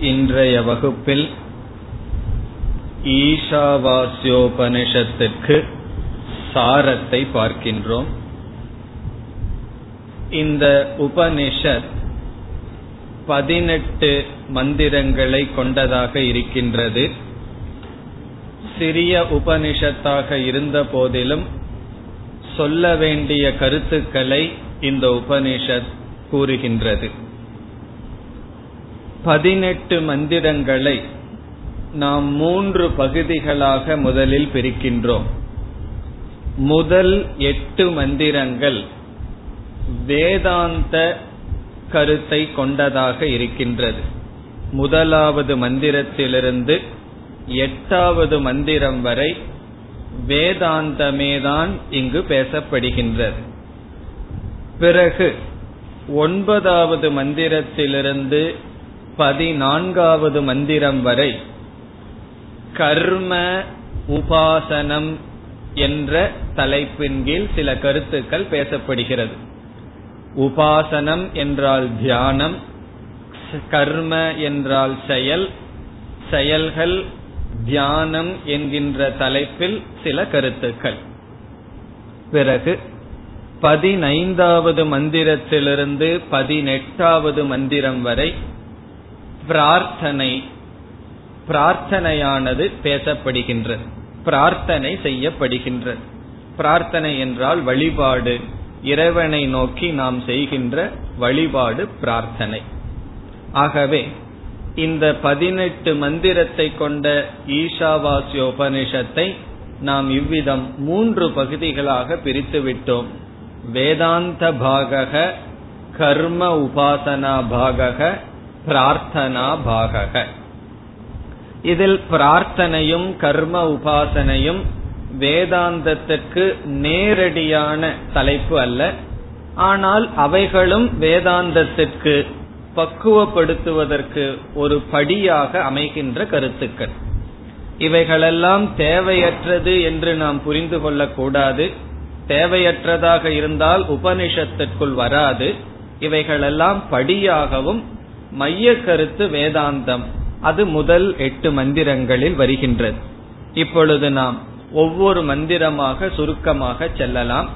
இன்றைய வகுப்பில் ஈஷாவாசியோபனிஷத்துக்கு சாரத்தை பார்க்கின்றோம். இந்த உபனிஷத் பதினெட்டு மந்திரங்களை கொண்டதாக இருக்கின்றது. சிறிய உபனிஷத்தாக இருந்த போதிலும் சொல்ல வேண்டிய கருத்துக்களை இந்த உபனிஷத் கூறுகின்றது. பதினெட்டு மந்திரங்களை நாம் மூன்று பகுதிகளாக முதலில் பிரிக்கின்றோம். முதல் எட்டு மந்திரங்கள் வேதாந்த கருத்தை கொண்டதாக இருக்கின்றது. முதலாவது மந்திரத்திலிருந்து எட்டாவது மந்திரம் வரை வேதாந்தமேதான் இங்கு பேசப்படுகின்றது. பிறகு ஒன்பதாவது மந்திரத்திலிருந்து பதினான்காவது மந்திரம் வரை கர்ம உபாசனம் என்ற தலைப்பின் கீழ் சில கருத்துக்கள் பேசப்படுகிறது. உபாசனம் என்றால் தியானம் கர்ம என்றால் செயல் செயல்கள் தியானம் என்கின்ற தலைப்பில் சில கருத்துக்கள். பிறகு பதினைந்தாவது மந்திரத்திலிருந்து பதினெட்டாவது மந்திரம் வரை பிரார்த்தனை பிரார்த்தனையானது பேசப்படுகின்றது பிரார்த்தனை செய்யப்படுகின்றது பிரார்த்தனை என்றால் வழிபாடு இறைவனை நோக்கி நாம் செய்கின்ற வழிபாடு பிரார்த்தனை. ஆகவே இந்த பதினெட்டு மந்திரத்தை கொண்ட ஈஷாவாசியோபனிஷத்தை நாம் இவ்விதம் மூன்று பகுதிகளாக பிரித்து விட்டோம். வேதாந்த பாகக கர்ம உபாசனா பாகக பிரார்த்தனா பாகக. இதில் பிரார்த்தனையும் கர்ம உபாசனையும் வேதாந்தத்திற்கு நேரடியான தலைப்பு அல்ல. ஆனால் அவைகளும் வேதாந்தத்திற்கு பக்குவப்படுத்துவதற்கு ஒரு படியாக அமைகின்ற கருத்துக்கள். இவைகளெல்லாம் தேவையற்றது என்று நாம் புரிந்து கொள்ளக்கூடாது. தேவையற்றதாக இருந்தால் உபனிஷத்திற்குள் வராது. இவைகளெல்லாம் படியாகவும் மைய கருத்து வேதாந்தம். அது முதல் எட்டு மந்திரங்களில் வருகின்றது. இப்பொழுது நாம் ஒவ்வொரு மந்திரமாக சுருக்கமாக செல்லலாம்.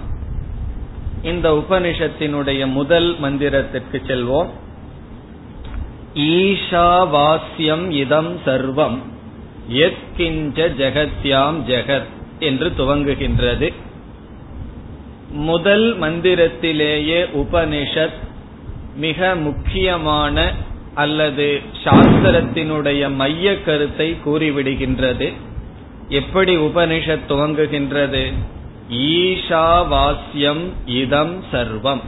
இந்த உபனிஷத்தினுடைய முதல் மந்திரத்திற்கு செல்வோம். ஈஷாவாஸ்யம் இதம் சர்வம் எத்கிஞ்ச ஜெகத்யாம் ஜெகத் என்று துவங்குகின்றது. முதல் மந்திரத்திலேயே உபனிஷத் மிக முக்கியமான அல்லது சாஸ்திரத்தினுடைய மைய கருத்தை கூறிவிடுகின்றது. எப்படி உபனிஷத் துவங்குகின்றது? ஈஷாவாஸ்யம் இதம் சர்வம்.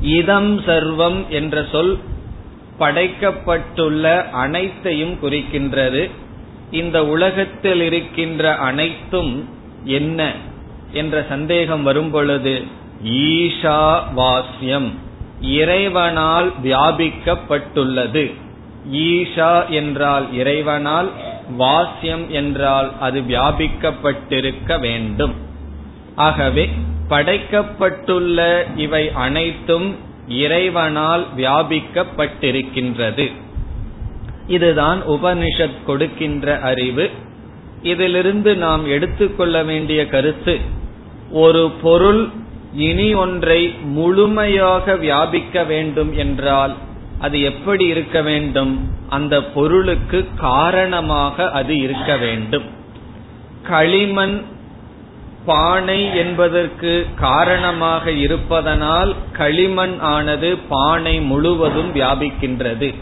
இதம் சர்வம் என்ற சொல் படைக்கப்பட்டுள்ள அனைத்தையும் குறிக்கின்றது. இந்த உலகத்தில் இருக்கின்ற அனைத்தும் என்ன? என்ற சந்தேகம் வரும் பொழுது ஈஷா வாஸ்யம் இறைவனால் வியாபிக்கப்பட்டுள்ளது. ஈஷா என்றால் இறைவனால் வாஸ்யம் என்றால் அது வியாபிக்கப்பட்டிருக்க வேண்டும். ஆகவே படைக்கப்பட்டுள்ள இவை அனைத்தும் இறைவனால் வியாபிக்கப்பட்டிருக்கின்றது. இதுதான் உபனிஷத் கொடுக்கின்ற அறிவு. இதிலிருந்து நாம் எடுத்துக்கொள்ள வேண்டிய கருத்து ஒரு பொருள் இனி ஒன்றை முழுமையாக வியாபிக்க வேண்டும் என்றால் அது எப்படி இருக்க வேண்டும்? அந்த பொருளுக்கு காரணமாக அது இருக்க வேண்டும். களிமண் பானை என்பதற்கு காரணமாக இருப்பதனால் களிமண் ஆனது பானை முழுவதும் வியாபிக்கின்றது.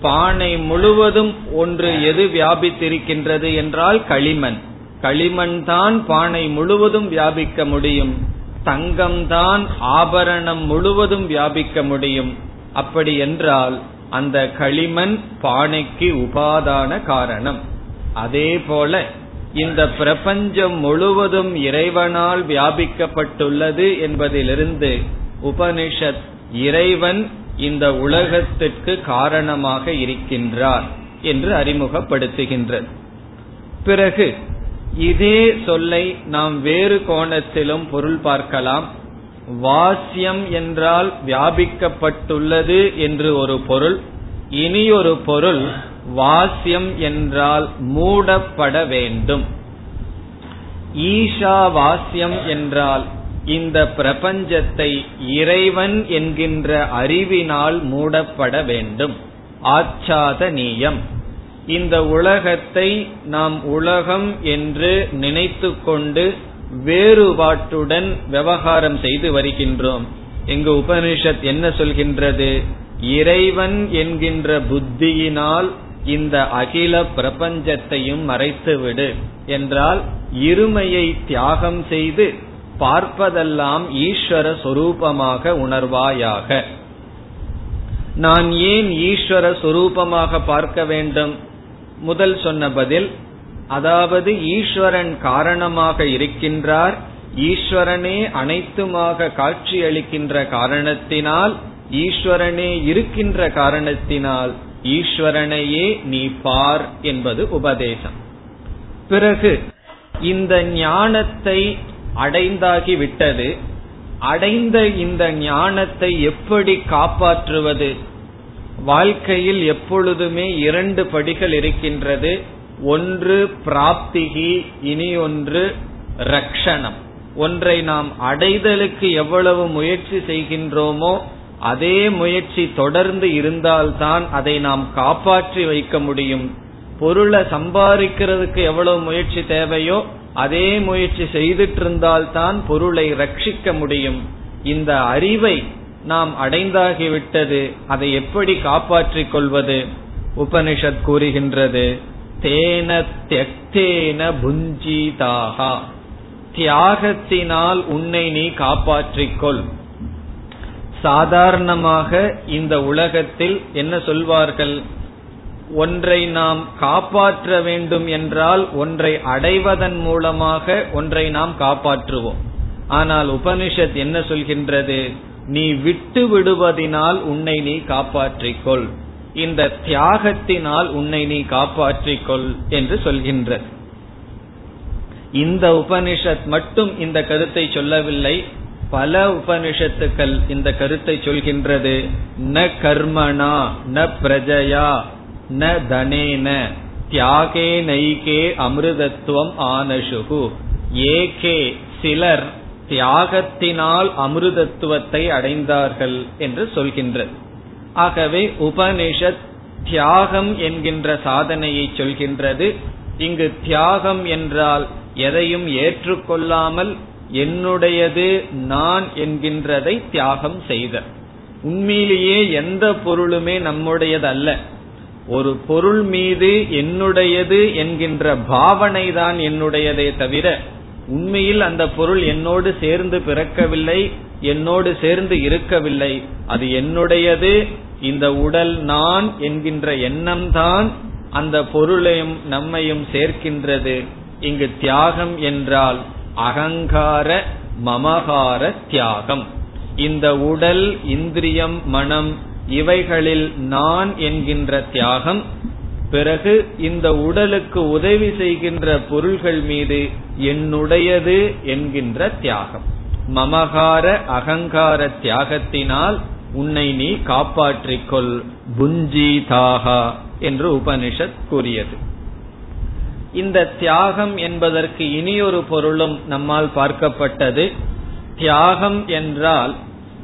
பானை முழுவதும் ஒன்று எது வியாபித்திருக்கின்றது என்றால் களிமண். களிமண் தான் பானை முழுவதும் வியாபிக்க முடியும். தங்கம்தான் ஆபரணம் முழுவதும் வியாபிக்க முடியும். அப்படி என்றால் அந்த களிமண் பானைக்கு உபாதான காரணம். அதே போல இந்த பிரபஞ்சம் முழுவதும் இறைவனால் வியாபிக்கப்பட்டுள்ளது என்பதிலிருந்து உபனிஷத் இறைவன் இந்த உலகத்திற்கு காரணமாக இருக்கின்றார் என்று அறிமுகப்படுத்துகின்றது. பிறகு இதே சொல்லை நாம் வேறு கோணத்திலும் பொருள் பார்க்கலாம். வாசியம் என்றால் வியாபிக்கப்பட்டுள்ளது என்று ஒரு பொருள். இனி ஒரு பொருள் வாசியம் என்றால் மூடப்பட வேண்டும். ஈஷா வாசியம் என்றால் இந்த பிரபஞ்சத்தை இறைவன் என்கின்ற அறிவினால் மூடப்பட வேண்டும். ஆச்சாதனீயம். இந்த உலகத்தை நாம் உலகம் என்று நினைத்து கொண்டு வேறுபாட்டுடன் விவகாரம் செய்து வருகின்றோம். எங்கு உபனிஷத் என்ன சொல்கின்றது? இறைவன் என்கின்ற புத்தியினால் இந்த அகில பிரபஞ்சத்தையும் மறைத்துவிடு என்றால் இருமையை தியாகம் செய்து பார்ப்பதெல்லாம் ஈஸ்வர சொரூபமாக உணர்வாயாக. நான் ஏன் ஈஸ்வர சொரூபமாக பார்க்க வேண்டும்? முதல் சொன்ன பதில் அதாவது ஈஸ்வரன் காரணமாக இருக்கின்றார் ஈஸ்வரனே அனைத்துமாக காட்சியளிக்கின்ற காரணத்தினால் ஈஸ்வரனே இருக்கின்ற காரணத்தினால் ஈஸ்வரனையே நீ பார் என்பது உபதேசம். பிறகு இந்த ஞானத்தை அடைந்தாகி விட்டது அடைந்த இந்த ஞானத்தை எப்படி காப்பாற்றுவது? வாழ்க்கையில் எப்பொழுதுமே இரண்டு படிகள் இருக்கின்றது. ஒன்று பிராப்திகி இனி ஒன்று ரக்ஷணம். ஒன்றை நாம் அடைதலுக்கு எவ்வளவு முயற்சி செய்கின்றோமோ அதே முயற்சி தொடர்ந்து இருந்தால்தான் அதை நாம் காப்பாற்றி வைக்க முடியும். பொருளை சம்பாதிக்கிறதுக்கு எவ்வளவு முயற்சி தேவையோ அதே முயற்சி செய்துட்டு இருந்தால்தான் பொருளை ரட்சிக்க முடியும். இந்த அறிவை நாம் அடைந்தாகிவிட்டது அதை எப்படி காப்பாற்றிக் கொள்வது உபனிஷத் கூறுகின்றது தேன தெக்தேன புஞ்சீதாகா. தியாகத்தினால் உன்னை நீ காப்பாற்றிக்கொள். சாதாரணமாக இந்த உலகத்தில் என்ன சொல்வார்கள்? ஒன்றை நாம் காப்பாற்ற வேண்டும் என்றால் ஒன்றை அடைவதன் மூலமாக ஒன்றை நாம் காப்பாற்றுவோம். ஆனால் உபனிஷத் என்ன சொல்கின்றது? நீ விட்டு விடுவதினால் உன்னை நீ காப்பாற்றிக்கொள். இந்த தியாகத்தினால் உன்னை நீ காப்பாற்றிக்கொள் என்று சொல்கின்ற இந்த உபனிஷத் மட்டும் இந்த கருத்தை சொல்லவில்லை. பல உபனிஷத்துக்கள் இந்த கருத்தை சொல்கின்றது. ந கர்மனா ந பிரஜயா ந தனேன. தியாகே நைகே அமிர்தத்துவம் ஆனசுகு ஏகே சிலர் தியாகத்தினால் அமிர்தத்துவத்தை அடைந்தார்கள் என்று சொல்கின்றது. ஆகவே உபனிஷத் தியாகம் என்கின்ற சாதனையை சொல்கின்றது. இங்கு தியாகம் என்றால் எதையும் ஏற்றுக்கொள்ளாமல் என்னுடையது நான் என்கின்றதை தியாகம் செய்த உண்மையிலேயே எந்த பொருளுமே நம்முடையது அல்ல ஒரு பொருள் மீது என்னுடையது என்கின்ற பாவனை தான் என்னுடையதே தவிர உண்மையில் அந்த பொருள் என்னோடு சேர்ந்து பிறக்கவில்லை என்னோடு சேர்ந்து இருக்கவில்லை. அது என்னுடையது. இந்த உடல் நான் என்கின்ற எண்ணம் தான் அந்த பொருளையும் நம்மையும் சேர்க்கின்றது. இங்கு தியாகம் என்றால் அகங்கார மமகார தியாகம். இந்த உடல் இந்திரியம் மனம் இவைகளில் நான் என்கின்ற தியாகம் பிறகு இந்த உடலுக்கு உதவி செய்கின்ற பொருள்கள் மீது என்னுடையது என்கின்ற தியாகம். மமகார அகங்கார தியாகத்தினால் உன்னை நீ காப்பாற்றிக்கொள். புஞ்சீதாகா என்று உபனிஷத் கூறியது. இந்த தியாகம் என்பதற்கு இனியொரு பொருளும் நம்மால் பார்க்கப்பட்டது. தியாகம் என்றால்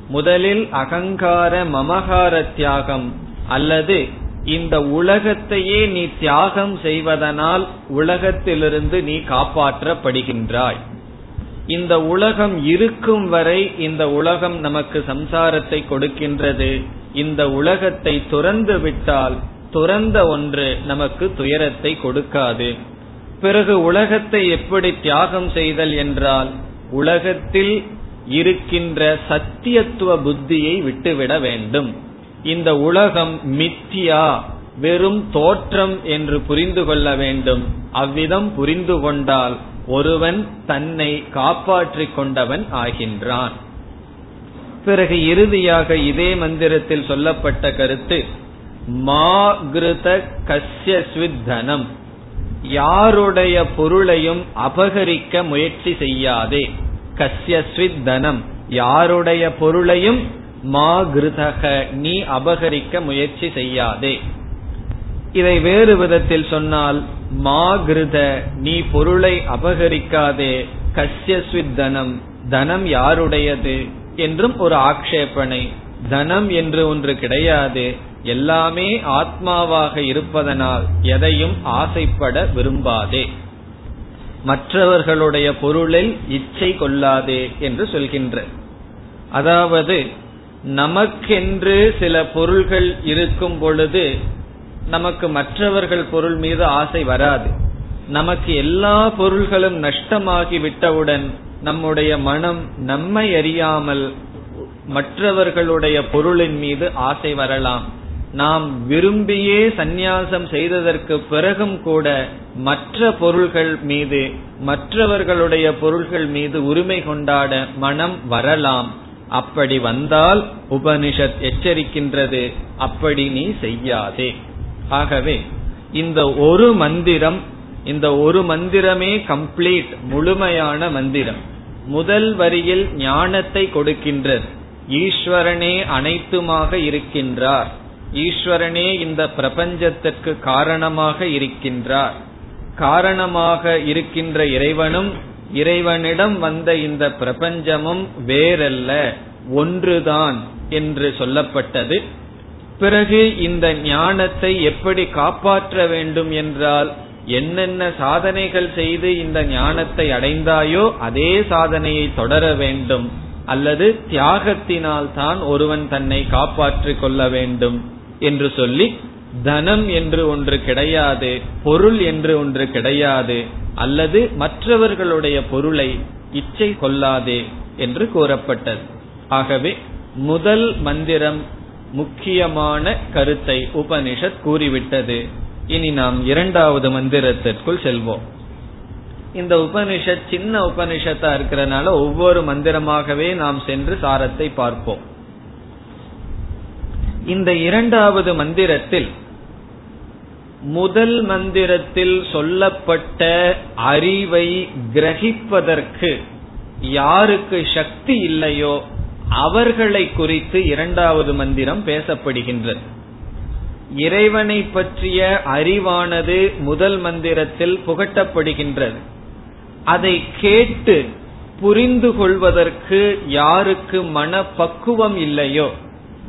முதலில் அகங்கார மமகார தியாகம் அல்லது இந்த உலகத்தையே நீ தியாகம் செய்வதனால் உலகத்திலிருந்து நீ காப்பாற்றப்படுகின்றாய். இந்த உலகம் இருக்கும் வரை இந்த உலகம் நமக்கு சம்சாரத்தை கொடுக்கின்றது. இந்த உலகத்தை துறந்து விட்டால் துறந்த ஒன்று நமக்கு துயரத்தை கொடுக்காது. பிறகு உலகத்தை எப்படி தியாகம் செய்தல் என்றால் உலகத்தில் இருக்கின்ற சத்தியத்துவ புத்தியை விட்டுவிட வேண்டும். இந்த உலகம் மித்தியா வெறும் தோற்றம் என்று புரிந்து கொள்ள வேண்டும். அவ்விதம் புரிந்து கொண்டால் ஒருவன் தன்னை காப்பாற்றிக் கொண்டவன் ஆகின்றான். பிறகு இறுதியாக இதே மந்திரத்தில் சொல்லப்பட்ட கருத்து மாகிருத கசியஸ்வித்தனம் யாருடைய பொருளையும் அபகரிக்க முயற்சி செய்யாதே. கசியஸ்வித்தனம் யாருடைய பொருளையும் மா கிருதக நீ அபகரிக்க முயற்சி செய்யாதே. இதை வேறு விதத்தில் சொன்னால் மா கிருத நீ பொருளை அபகரிக்காதே கஷ்யஸ்வித் தனம் தனம் யாருடையது என்றும் ஒரு ஆக்ஷேபனை தனம் என்று ஒன்று கிடையாது எல்லாமே ஆத்மாவாக இருப்பதனால் எதையும் ஆசைப்பட விரும்பாதே. மற்றவர்களுடைய பொருளில் இச்சை கொள்ளாதே என்று சொல்கின்ற. அதாவது நமக்கென்று சில பொருள்கள் இருக்கும் பொழுது நமக்கு மற்றவர்கள் பொருள் மீது ஆசை வராது. நமக்கு எல்லா பொருள்களும் நஷ்டமாகி விட்டவுடன் நம்முடைய மனம் நம்மை அறியாமல் மற்றவர்களுடைய பொருளின் மீது ஆசை வரலாம். நாம் விரும்பியே சந்நியாசம் செய்ததற்கு பிறகும் கூட மற்ற பொருள்கள் மீது மற்றவர்களுடைய பொருள்கள் மீது உரிமை கொண்டாட மனம் வரலாம். அப்படி வந்தால் உபனிஷத் எச்சரிக்கின்றது. அப்படி நீ செய்யாதே. ஆகவே இந்த ஒரு மந்திரம் இந்த ஒரு மந்திரமே கம்ப்ளீட் முழுமையான மந்திரம். முதல் வரியில் ஞானத்தை கொடுக்கின்றது. ஈஸ்வரனே அனைத்துமாக இருக்கின்றார். ஈஸ்வரனே இந்த பிரபஞ்சத்திற்கு காரணமாக இருக்கின்றார். காரணமாக இருக்கின்ற இறைவனும் இறைவனிடம் வந்த இந்த பிரபஞ்சமும் வேறல்ல ஒன்றுதான் என்று சொல்லப்பட்டது. பிறகு இந்த ஞானத்தை எப்படி காப்பாற்ற வேண்டும் என்றால் என்னென்ன சாதனைகள் செய்து இந்த ஞானத்தை அடைந்தாயோ அதே சாதனையை தொடர வேண்டும். அல்லது தியாகத்தினால் தான் ஒருவன் தன்னை காப்பாற்றிக் கொள்ள வேண்டும் என்று சொல்லி தனம் என்று ஒன்று கிடையாது பொருள் என்று ஒன்று கிடையாது அல்லது மற்றவர்களுடைய பொருளை இச்சை கொள்ளாதே என்று கூறப்பட்டது. ஆகவே முதல் மந்திரம் முக்கியமான கருத்தை உபனிஷத் கூறிவிட்டது. இனி நாம் இரண்டாவது மந்திரத்திற்குள் செல்வோம். இந்த உபனிஷத் சின்ன உபனிஷத்தா இருக்கிறதுனால ஒவ்வொரு மந்திரமாகவே நாம் சென்று சாரத்தை பார்ப்போம். இந்த இரண்டாவது மந்திரத்தில் முதல் மந்திரத்தில் சொல்லப்பட்ட அறிவை கிரகிப்பதற்கு யாருக்கு சக்தி இல்லையோ அவர்களை குறித்து இரண்டாவது மந்திரம் பேசப்படுகின்றது. இறைவனை பற்றிய அறிவானது முதல் மந்திரத்தில் புகட்டப்படுகின்றது. அதை கேட்டு புரிந்து கொள்வதற்கு யாருக்கு மனப்பக்குவம் இல்லையோ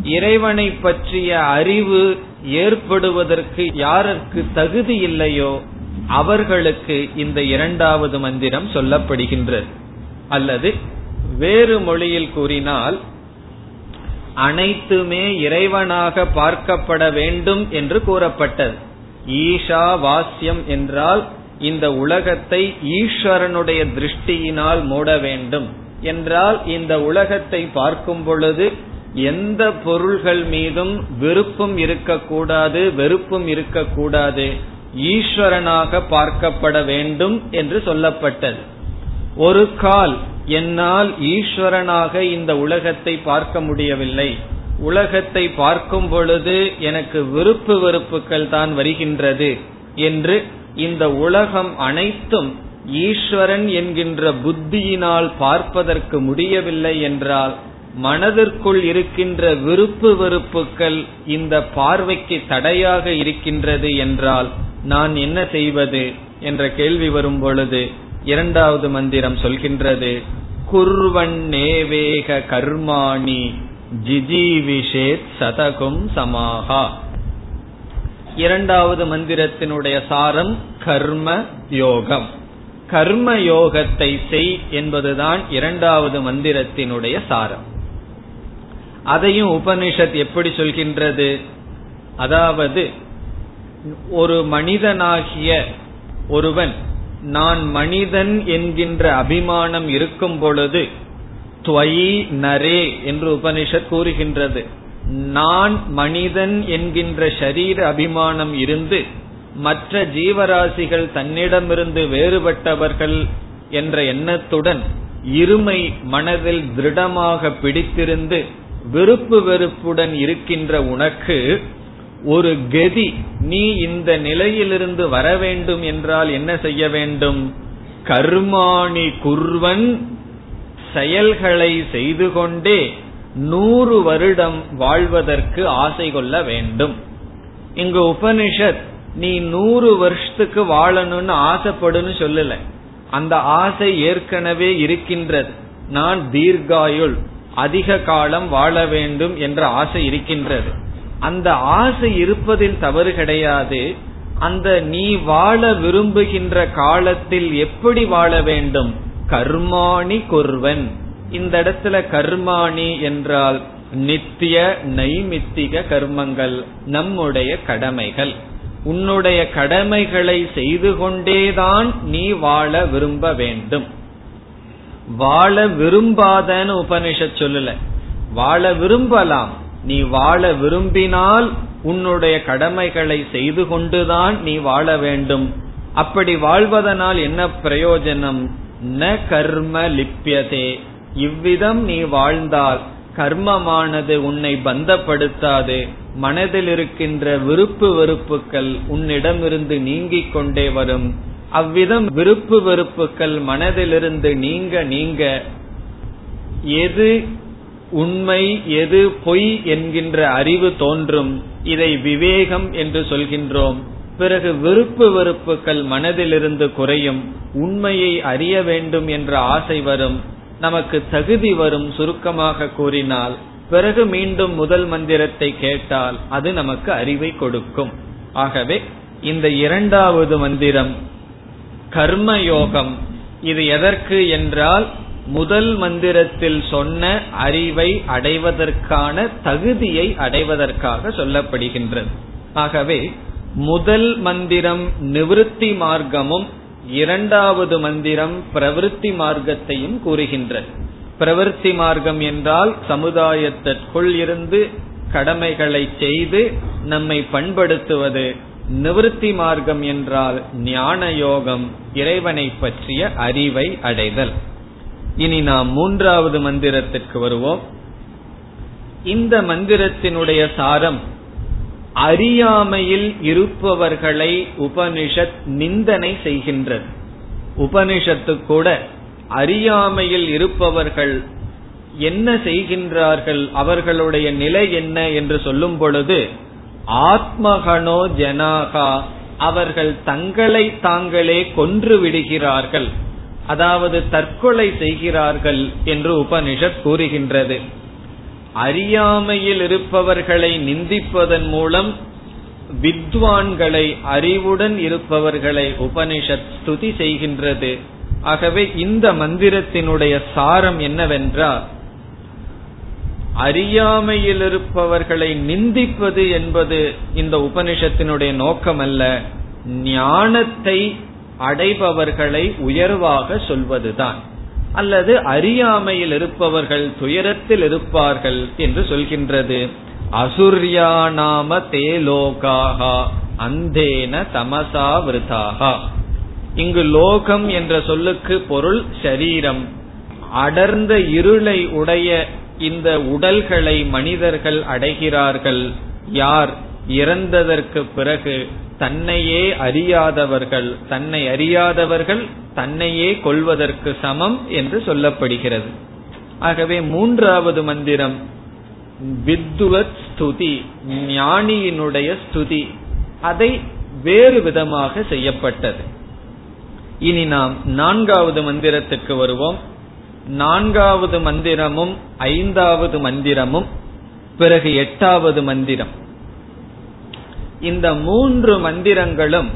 இறைவனை பற்றிய அறிவு ஏற்படுவதற்கு யாருக்கு தகுதி இல்லையோ அவர்களுக்கு இந்த இரண்டாவது மந்திரம் சொல்லப்படுகின்றது. அல்லது வேறு மொழியில் கூறினால் அனைத்துமே இறைவனாக பார்க்கப்பட வேண்டும் என்று கூறப்பட்டது. ஈஷா வாஸ்யம் என்றால் இந்த உலகத்தை ஈஸ்வரனுடைய திருஷ்டியினால் மூட வேண்டும் என்றால் இந்த உலகத்தை பார்க்கும் பொழுது எந்த பொருள்கள் மீதும் விருப்பம் இருக்கக்கூடாது வெறுப்பும் இருக்கக்கூடாது. ஈஸ்வரனாக பார்க்கப்பட வேண்டும் என்று சொல்லப்பட்டது. ஒரு கால் என்னால் ஈஸ்வரனாக இந்த உலகத்தை பார்க்க முடியவில்லை. உலகத்தை பார்க்கும் பொழுது எனக்கு விருப்பு வெறுப்புகள் தான் வருகின்றது என்று இந்த உலகம் அனைத்தும் ஈஸ்வரன் என்கின்ற புத்தியினால் பார்ப்பதற்கு முடியவில்லை என்றால் மனதிற்குள் இருக்கின்ற விருப்பு வெறுப்புகள் இந்த பார்வைக்கு தடையாக இருக்கின்றது என்றால் நான் என்ன செய்வது என்ற கேள்வி வரும் பொழுது இரண்டாவது மந்திரம் சொல்கின்றது குர்வன் நேவேக கர்மாணி ஜிஜீவிஷேத் சதகும் சமாகா இரண்டாவது மந்திரத்தினுடைய சாரம் கர்ம யோகம். கர்ம யோகத்தை செய் என்பதுதான் இரண்டாவது மந்திரத்தினுடைய சாரம். அதையும் உபனிஷத் எப்படி சொல்கின்றது? அதாவது ஒரு மனிதனாகிய ஒருவன் நான் மனிதன் என்கின்ற அபிமானம் இருக்கும் பொழுது துவயி நரே என்று உபனிஷத் கூறுகின்றது. நான் மனிதன் என்கின்ற ஷரீர அபிமானம் இருந்து மற்ற ஜீவராசிகள் தன்னிடமிருந்து வேறுபட்டவர்கள் என்ற எண்ணத்துடன் இருமை மனதில் திருடமாக பிடித்திருந்து விருப்பு வெறுப்புடன் இருக்கின்ற உனக்கு ஒரு கதி நீ இந்த நிலையிலிருந்து வர வேண்டும் என்றால் என்ன செய்ய வேண்டும்? கர்மாணி குர்வன் செயல்களை செய்து கொண்டே நூறு வருடம் வாழ்வதற்கு ஆசை கொள்ள வேண்டும். இங்கு உபனிஷத் நீ நூறு வருஷத்துக்கு வாழணும்னு ஆசைப்படுன்னு சொல்லல. அந்த ஆசை ஏற்கனவே இருக்கின்றது. நான் தீர்காயுள். அதிக காலம் வாழ வேண்டும் என்ற ஆசை இருக்கின்றது. அந்த ஆசை இருப்பதில் தவறு கிடையாது. அந்த நீ வாழ விரும்புகின்ற காலத்தில் எப்படி வாழ வேண்டும்? கர்மாணி குர்வன். இந்த இடத்துல கர்மாணி என்றால் நித்திய நைமித்திக கர்மங்கள் நம்முடைய கடமைகள். உன்னுடைய கடமைகளை செய்து கொண்டேதான் நீ வாழ விரும்ப வேண்டும். வாழ விரும்பாதன்னு உபனிஷத் சொல்லல. வாழ விரும்பலாம். நீ வாழ விரும்பினால் உன்னுடைய கடமைகளை செய்து கொண்டுதான் நீ வாழ வேண்டும். அப்படி வாழ்வதனால் என்ன பிரயோஜனம்? ந கர்ம லிப்பியதே இவ்விதம் நீ வாழ்ந்தால் கர்மமானது உன்னை பந்தப்படுத்தாது. மனதில் இருக்கின்ற விருப்பு வெறுப்புகள் உன்னிடமிருந்து நீங்கிக் கொண்டே வரும். அவ்விதம் விருப்பு வெறுப்புகள் மனதிலிருந்து நீங்க நீங்க எது உண்மை எது பொய் என்கின்ற அறிவு தோன்றும் இதை விவேகம் என்று சொல்கின்றோம். பிறகு விருப்பு வெறுப்புகள் மனதிலிருந்து குறையும் உண்மையை அறிய வேண்டும் என்ற ஆசை வரும் நமக்கு தகுதி வரும் சுருக்கமாக கூறினால் பிறகு மீண்டும் முதல் மந்திரத்தை கேட்டால் அது நமக்கு அறிவை கொடுக்கும். ஆகவே இந்த இரண்டாவது மந்திரம் கர்மயோகம். இது எதற்கு என்றால் முதல் மந்திரத்தில் சொன்ன அறிவை அடைவதற்கான தகுதியை அடைவதற்காக சொல்லப்படுகின்றது. ஆகவே முதல் மந்திரம் நிவிருத்தி மார்க்கமும் இரண்டாவது மந்திரம் பிரவிற்த்தி மார்க்கத்தையும் கூறுகின்றது. பிரவிற்த்தி மார்க்கம் என்றால் சமுதாயத்திற்குள் இருந்து கடமைகளை செய்து நம்மை பண்படுத்துவது. நிவிருத்தி மார்க்கம் என்றால் ஞான யோகம் இறைவனை பற்றிய அறிவை அடைதல். இனி நாம் மூன்றாவது மந்திரத்திற்கு வருவோம். இந்த மந்திரத்தினுடைய சாரம் அறியாமையில் இருப்பவர்களை உபனிஷத் நிந்தனை செய்கின்றது. உபனிஷத்து கூட அறியாமையில் இருப்பவர்கள் என்ன செய்கின்றார்கள் அவர்களுடைய நிலை என்ன என்று சொல்லும் பொழுது ஆத்மகனோ ஜனாகா அவர்கள் தங்களை தாங்களே கொன்று விடுகிறார்கள். அதாவது தற்கொலை செய்கிறார்கள் என்று உபனிஷத் கூறுகின்றது. அறியாமையில் இருப்பவர்களை நிந்திப்பதன் மூலம் வித்வான்களை அறிவுடன் இருப்பவர்களை உபனிஷத் ஸ்துதி செய்கின்றது. ஆகவே இந்த மந்திரத்தினுடைய சாரம் என்னவென்றால் அறியாமையில் இருப்பவர்களை நிந்திப்பது என்பது இந்த உபனிஷத்தினுடைய நோக்கம் அல்ல ஞானத்தை அடைபவர்களை உயர்வாக சொல்வதுதான். அல்லது அறியாமையில் இருப்பவர்கள் துயரத்தில் இருப்பார்கள் என்று சொல்கின்றது. அசுர்யானாம தேலோகாகா அந்தேன தமசா விருதாகா இங்கு லோகம் என்ற சொல்லுக்கு பொருள் ஷரீரம் அடர்ந்த இருளை உடைய இந்த உடல்களை மனிதர்கள் அடைகிறார்கள். யார் இறந்ததற்கு பிறகு தன்னையே அறியாதவர்கள் தன்னை அறியாதவர்கள் தன்னையே கொள்வதற்கு சமம் என்று சொல்லப்படுகிறது. ஆகவே மூன்றாவது மந்திரம் வித்துவத் ஸ்துதி ஞானியினுடைய ஸ்துதி. அதை வேறு விதமாக செய்யப்பட்டது. இனி நாம் நான்காவது மந்திரத்துக்கு வருவோம். நான்காவது மந்திரமும் ஐந்தாவது மந்திரமும் பிறகு எட்டாவது மந்திரம். இந்த மூன்று மந்திரங்களும்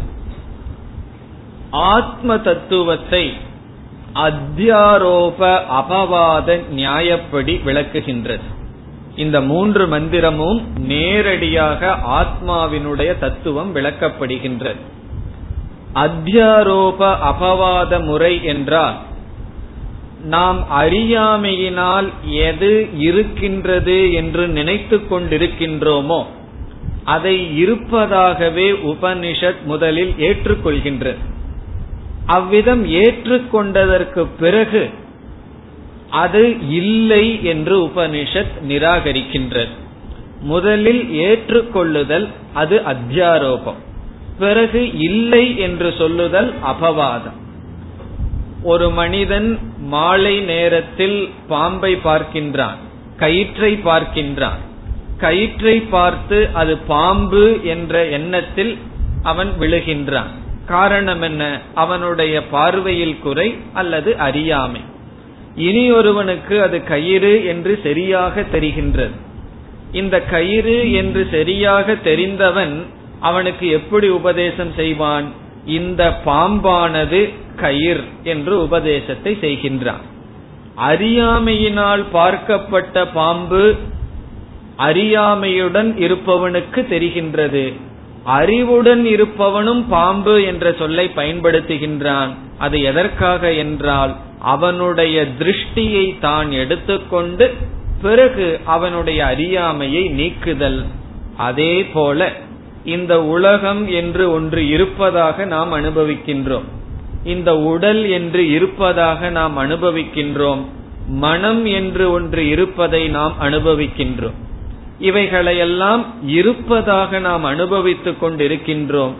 ஆத்ம தத்துவத்தை அத்தியாரோப அபவாத நியாயப்படி விளக்குகின்றது. இந்த மூன்று மந்திரமும் நேரடியாக ஆத்மாவினுடைய தத்துவம் விளக்கப்படுகின்றது. அத்தியாரோப அபவாத முறை என்றால் நாம் அறியாமையினால் எது இருக்கின்றது என்று நினைத்து கொண்டிருக்கின்றோமோ அதை இருப்பதாகவே உபனிஷத் முதலில் ஏற்றுக்கொள்கின்றது. அவ்விதம் ஏற்றுக்கொண்டதற்கு பிறகு அது இல்லை என்று உபனிஷத் நிராகரிக்கின்றது. முதலில் ஏற்றுக்கொள்ளுதல் அது அத்தியாரோபம். பிறகு இல்லை என்று சொல்லுதல் அபவாதம். ஒரு மனிதன் மாலை நேரத்தில் பாம்பை பார்க்கின்றான் கயிற்றை பார்க்கின்றான். கயிற்றை பார்த்து அது பாம்பு என்ற எண்ணத்தில் அவன் விழுகின்றான். காரணம் என்ன? அவனுடைய பார்வையில் குறை அல்லது அறியாமை. இனி ஒருவனுக்கு அது கயிறு என்று சரியாக தெரிகின்றது. இந்த கயிறு என்று சரியாக தெரிந்தவன் அவனுக்கு எப்படி உபதேசம் செய்வான்? இந்த பாம்பானது கயிர் என்று உபதேசத்தை செய்கின்றான். அறியாமையினால் பார்க்கப்பட்ட பாம்பு அறியாமையுடன் இருப்பவனுக்கு தெரிகின்றது. அறிவுடன் இருப்பவனும் பாம்பு என்ற சொல்லை பயன்படுத்துகின்றான். அது எதற்காக என்றால் அவனுடைய திருஷ்டியை தான் எடுத்துக்கொண்டு பிறகு அவனுடைய அறியாமையை நீக்குதல். அதே போல இந்த உலகம் என்று ஒன்று இருப்பதாக நாம் அனுபவிக்கின்றோம். இந்த உடல் என்று இருப்பதாக நாம் அனுபவிக்கின்றோம். மனம் என்று ஒன்று இருப்பதை நாம் அனுபவிக்கின்றோம். இவைகளையெல்லாம் இருப்பதாக நாம் அனுபவித்துக் கொண்டிருக்கின்றோம்.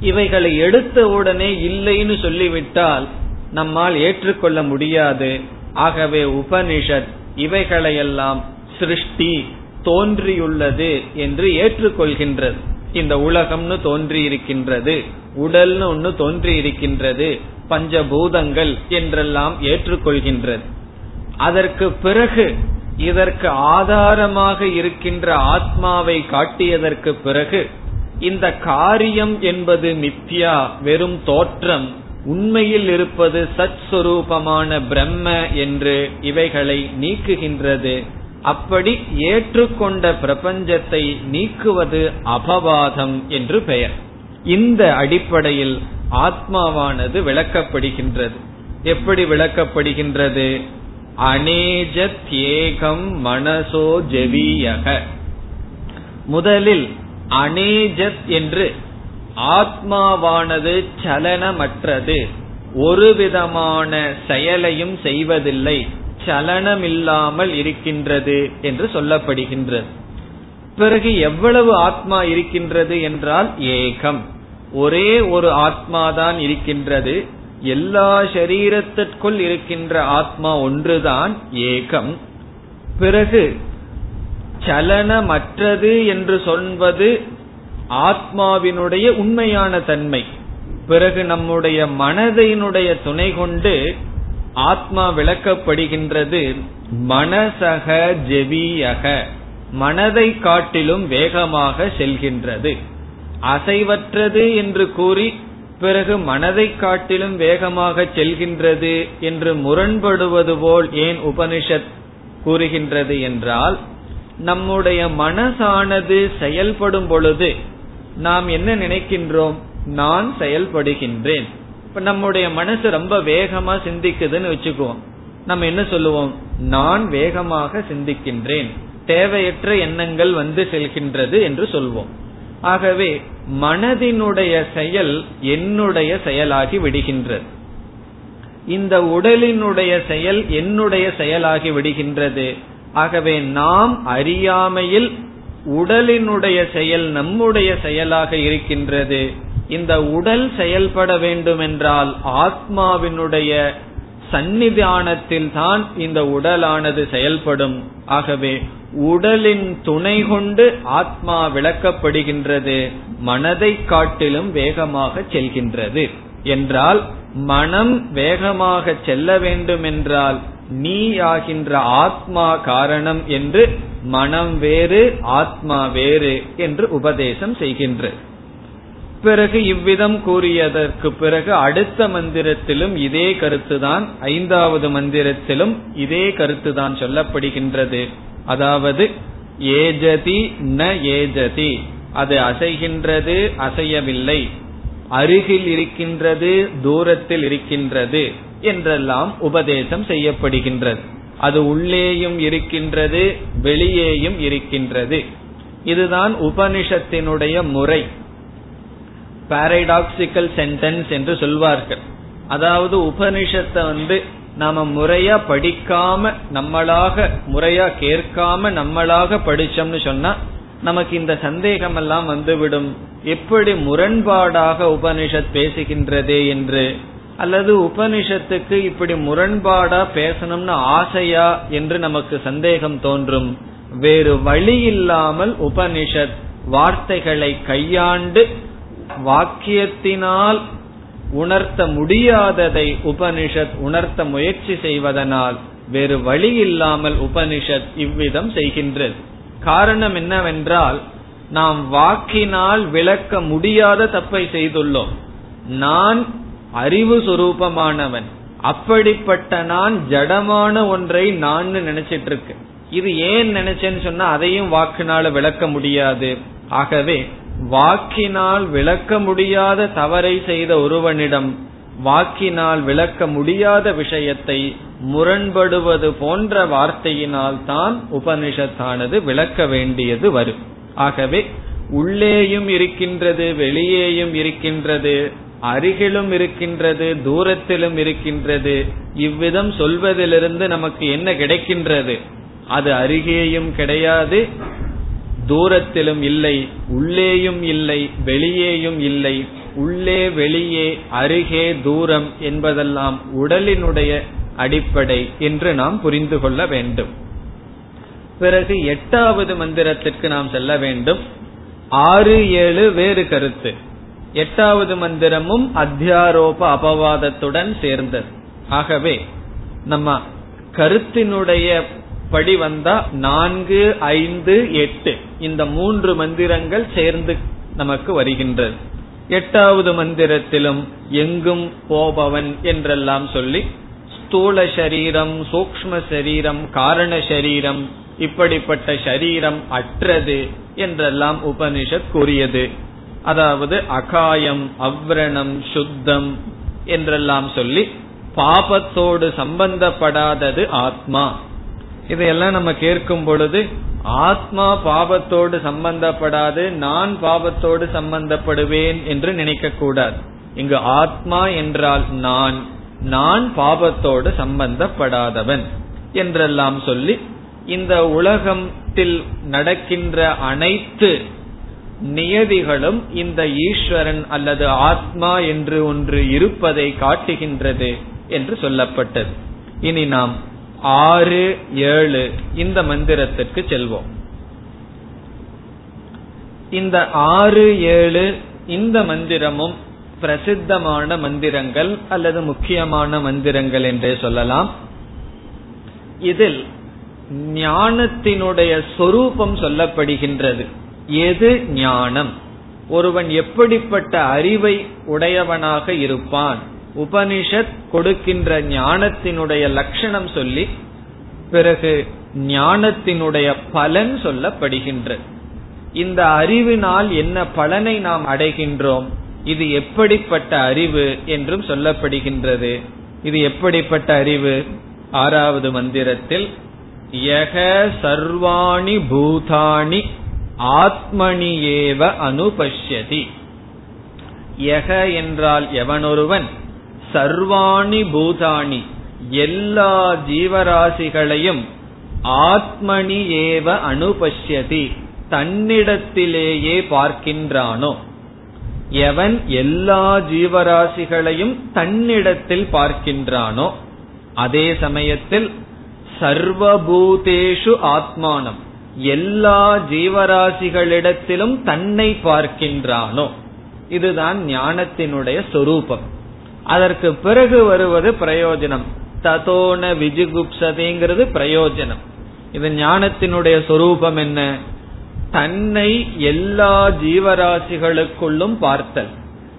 இவைகளை எடுத்த உடனே இல்லைன்னு சொல்லிவிட்டால் நம்மால் ஏற்றுக்கொள்ள முடியாது. ஆகவே உபனிஷத் இவைகளையெல்லாம் சிருஷ்டி தோன்றியுள்ளது என்று ஏற்றுக்கொள்கின்றது. இந்த உலகம்னு தோன்றி இருக்கின்றது உடல்னு ஒன்னு தோன்றி இருக்கின்றது பஞ்சபூதங்கள் என்றெல்லாம் ஏற்றுக்கொள்கின்றது. அதற்கு பிறகு இதற்கு ஆதாரமாக இருக்கின்ற ஆத்மாவை காட்டியதற்கு பிறகு இந்த காரியம் என்பது மித்யா வெறும் தோற்றம். உண்மையில் இருப்பது சத் சுரூபமான பிரம்ம என்று இவைகளை நீக்குகின்றது. அப்படி ஏற்றுக்கொண்ட பிரபஞ்சத்தை நீக்குவது அபவாதம் என்று பெயர். இந்த அடிப்படையில் ஆத்மாவானது விளக்கப்படுகின்றது. எப்படி விளக்கப்படுகின்றது? அநேஜத் மனசோ ஜெவியக. முதலில் அநேஜத் என்று ஆத்மாவானது சலனமற்றது. ஒரு விதமான செயலையும் செய்வதில்லை. சலனமில்லாமல் இருக்கின்றது என்று சொல்லப்படுகின்றது. பிறகு எவ்வளவு ஆத்மா இருக்கின்றது என்றால் ஏகம். ஒரே ஒரு ஆத்மாதான் இருக்கின்றது. எல்லா சரீரத்திற்குள் இருக்கின்ற ஆத்மா ஒன்றுதான் ஏகம். பிறகு சலனமற்றது என்று சொல்வது ஆத்மாவினுடைய உண்மையான தன்மை. பிறகு நம்முடைய மனதினுடைய துணை கொண்டு ஆத்மா விளக்கப்படுகின்றது மனசக ஜெவியக மனதை காட்டிலும் வேகமாக செல்கின்றது. அசைவற்றது என்று கூறி பிறகு மனதை காட்டிலும் வேகமாக செல்கின்றது என்று முரண்படுவது போல் ஏன் உபனிஷத் கூறுகின்றது என்றால் நம்முடைய மனசானது செயல்படும் பொழுது நாம் என்ன நினைக்கின்றோம்? நான் செயல்படுகின்றேன். இப்ப நம்முடைய மனசு ரொம்ப வேகமா சிந்திக்குதுன்னு வச்சுக்குவோம். நம்ம என்ன சொல்லுவோம்? நான் வேகமாக சிந்திக்கின்றேன். தேவையற்ற எண்ணங்கள் வந்து செல்கின்றது என்று சொல்வோம். ஆகவே மனதினுடைய செயல் என்னுடைய செயலாகி விடுகின்றது. இந்த உடலினுடைய செயல் என்னுடைய செயலாகி விடுகின்றது. ஆகவே நாம் அறியாமையில் உடலினுடைய செயல் நம்முடைய செயலாக இருக்கின்றது. இந்த உடல் செயல்பட வேண்டுமென்றால் ஆத்மாவினுடைய சந்நிதானத்தில் தான் இந்த உடலானது செயல்படும். ஆகவே உடலின் துணை கொண்டு ஆத்மா விளக்கப்படுகின்றது மனதை காட்டிலும் வேகமாக செல்கின்றது. என்றால் மனம் வேகமாக செல்ல வேண்டும் என்றால் நீ ஆகின்ற ஆத்மா காரணம் என்று மனம் வேறு ஆத்மா வேறு என்று உபதேசம் செய்கின்றது பிறகு இவ்விதம் கூறியதற்கு பிறகு அடுத்த மந்திரத்திலும் இதே கருத்துதான் ஐந்தாவது மந்திரத்திலும் இதே கருத்துதான் சொல்லப்படுகின்றது. அதாவது ஏஜதி ந ஏஜதி. அது அசைகின்றது அசையவில்லை. அருகில் இருக்கின்றது தூரத்தில் இருக்கின்றது என்றெல்லாம் உபதேசம் செய்யப்படுகின்றது. அது உள்ளேயும் இருக்கின்றது வெளியேயும் இருக்கின்றது. இதுதான் உபனிஷத்தினுடைய முறை. பாரடாக்சிக்கல் சென்டென்ஸ் என்று சொல்வார்கள். அதாவது உபனிஷத்தை வந்து நாம முறையா படிக்காம நம்மளாக முறையா கேட்காம நம்மளாக படிச்சோம்னு சொன்னா நமக்கு இந்த சந்தேகம் எல்லாம் வந்துவிடும். எப்படி முரண்பாடாக உபனிஷத் பேசுகின்றதே என்று? அல்லது உபனிஷத்துக்கு இப்படி முரண்பாடா பேசணும்னு ஆசையா என்று நமக்கு சந்தேகம் தோன்றும்? வேறு வழி இல்லாமல் உபனிஷத் வார்த்தைகளை கையாண்டு வாக்கியத்தினால் உணர்த்த முடியாததை உபனிஷத் உணர்த்த முயற்சி செய்வதனால் வேறு வழி இல்லாமல் உபனிஷத் இவ்விதம் செய்கின்றது. காரணம் என்னவென்றால் நாம் வாக்கினால் விளக்க முடியாத தப்பை செய்துள்ளோம். நான் அறிவு சுரூபமானவன். அப்படிப்பட்ட நான் ஜடமான ஒன்றை நான் நினைச்சிட்டு இருக்கேன் இது ஏன் நினைச்சேன்னு சொன்னா அதையும் வாக்கினால விளக்க முடியாது. ஆகவே வாக்கினால் விளக்க முடியாத தவறை செய்த ஒருவனிடம் வாக்கினால் விளக்க முடியாத விஷயத்தை முரண்படுவது போன்ற வார்த்தையினால் தான் உபனிஷத்தானது விளக்க வேண்டியது வரும். ஆகவே உள்ளேயும் இருக்கின்றது வெளியேயும் இருக்கின்றது அருகிலும் இருக்கின்றது தூரத்திலும் இருக்கின்றது இவ்விதம் சொல்வதிலிருந்து நமக்கு என்ன கிடைக்கின்றது? அது அருகேயும் கிடையாது தூரத்திலும் இல்லை உள்ளேயும் இல்லை வெளியேயும் இல்லை. உள்ளே வெளியே அருகே தூரம் என்பதெல்லாம் உடலினுடைய அடிப்படை என்று நாம் புரிந்து கொள்ள வேண்டும். பிறகு எட்டாவது மந்திரத்திற்கு நாம் செல்ல வேண்டும். ஆறு ஏழு வேறு கருத்து. எட்டாவது மந்திரமும் அத்தியாரோப அபவாதத்துடன் சேர்ந்தது. ஆகவே நம்ம கருத்தினுடைய படி வந்தா நான்கு ஐந்து எட்டு. இந்த மூன்று மந்திரங்கள் சேர்ந்து நமக்கு வருகின்றது. எட்டாவது மந்திரத்திலும் எங்கும் போபவன் என்றெல்லாம் சொல்லி ஸ்தூல சரீரம் சூக்ம சரீரம் காரண சரீரம் இப்படிப்பட்ட சரீரம் அற்றது என்றெல்லாம் உபனிஷத் கூறியது. அதாவது அகாயம் அவ்ரணம் சுத்தம் என்றெல்லாம் சொல்லி பாபத்தோடு சம்பந்தப்படாதது ஆத்மா. இதையெல்லாம் நம்ம கேட்கும் பொழுது ஆத்மா பாபத்தோடு சம்பந்தப்படாது நான் பாபத்தோடு சம்பந்தப்படுவேன் என்று நினைக்க கூடாது இங்கு ஆத்மா என்றால் நான் நான் பாபத்தோடு சம்பந்தப்படாதவன் என்றெல்லாம் சொல்லி இந்த உலகத்தில் நடக்கின்ற அனைத்து நியதிகளும் இந்த ஈஸ்வரன் அல்லது ஆத்மா என்று ஒன்று இருப்பதை காட்டுகின்றது என்று சொல்லப்பட்டது. இனி நாம் ஆறு ஏழு இந்த மந்திரத்திற்கு செல்வோம். இந்த ஆறு ஏழு இந்த மந்திரமும் பிரசித்தமான மந்திரங்கள் அல்லது முக்கியமான மந்திரங்கள் என்றே சொல்லலாம். இதில் ஞானத்தினுடைய சொரூபம் சொல்லப்படுகின்றது. எது ஞானம்? ஒருவன் எப்படிப்பட்ட அறிவை உடையவனாக இருப்பான்? உபனிஷத் கொடுக்கின்ற ஞானத்தினுடைய லட்சணம் சொல்லி பிறகு ஞானத்தினுடைய பலன் சொல்லப்படுகின்றது இந்த அறிவினால் என்ன பலனை நாம் அடைகின்றோம்? இது எப்படிப்பட்ட அறிவு என்றும் சொல்லப்படுகின்றது. இது எப்படிப்பட்ட அறிவு? ஆறாவது மந்திரத்தில் யக சர்வாணி பூதாணி ஆத்மனியேவ அனுபஷ்யதி. யக என்றால் எவனொருவன்? சர்வாணி பூதாணி. எல்லா ஜீவராசிகளையும் ஆத்மனி ஏவ அனுபஷ்யதி. தன்னிடத்திலேயே பார்க்கின்றானோ? எவன் எல்லா ஜீவராசிகளையும் தன்னிடத்தில் பார்க்கின்றானோ? அதே சமயத்தில் சர்வபூதேஷு ஆத்மானம். எல்லா ஜீவராசிகளிடத்திலும் தன்னை பார்க்கின்றானோ? இதுதான் ஞானத்தினுடைய சொரூபம். அதற்கு பிறகு வருவது பிரயோஜனம். ததோன விஜுகுப்சதேங்கிறது பிரயோஜனம். இது ஞானத்தினுடைய சொரூபம் என்ன? தன்னை எல்லா ஜீவராசிகளுக்குள்ளும் பார்த்தல்.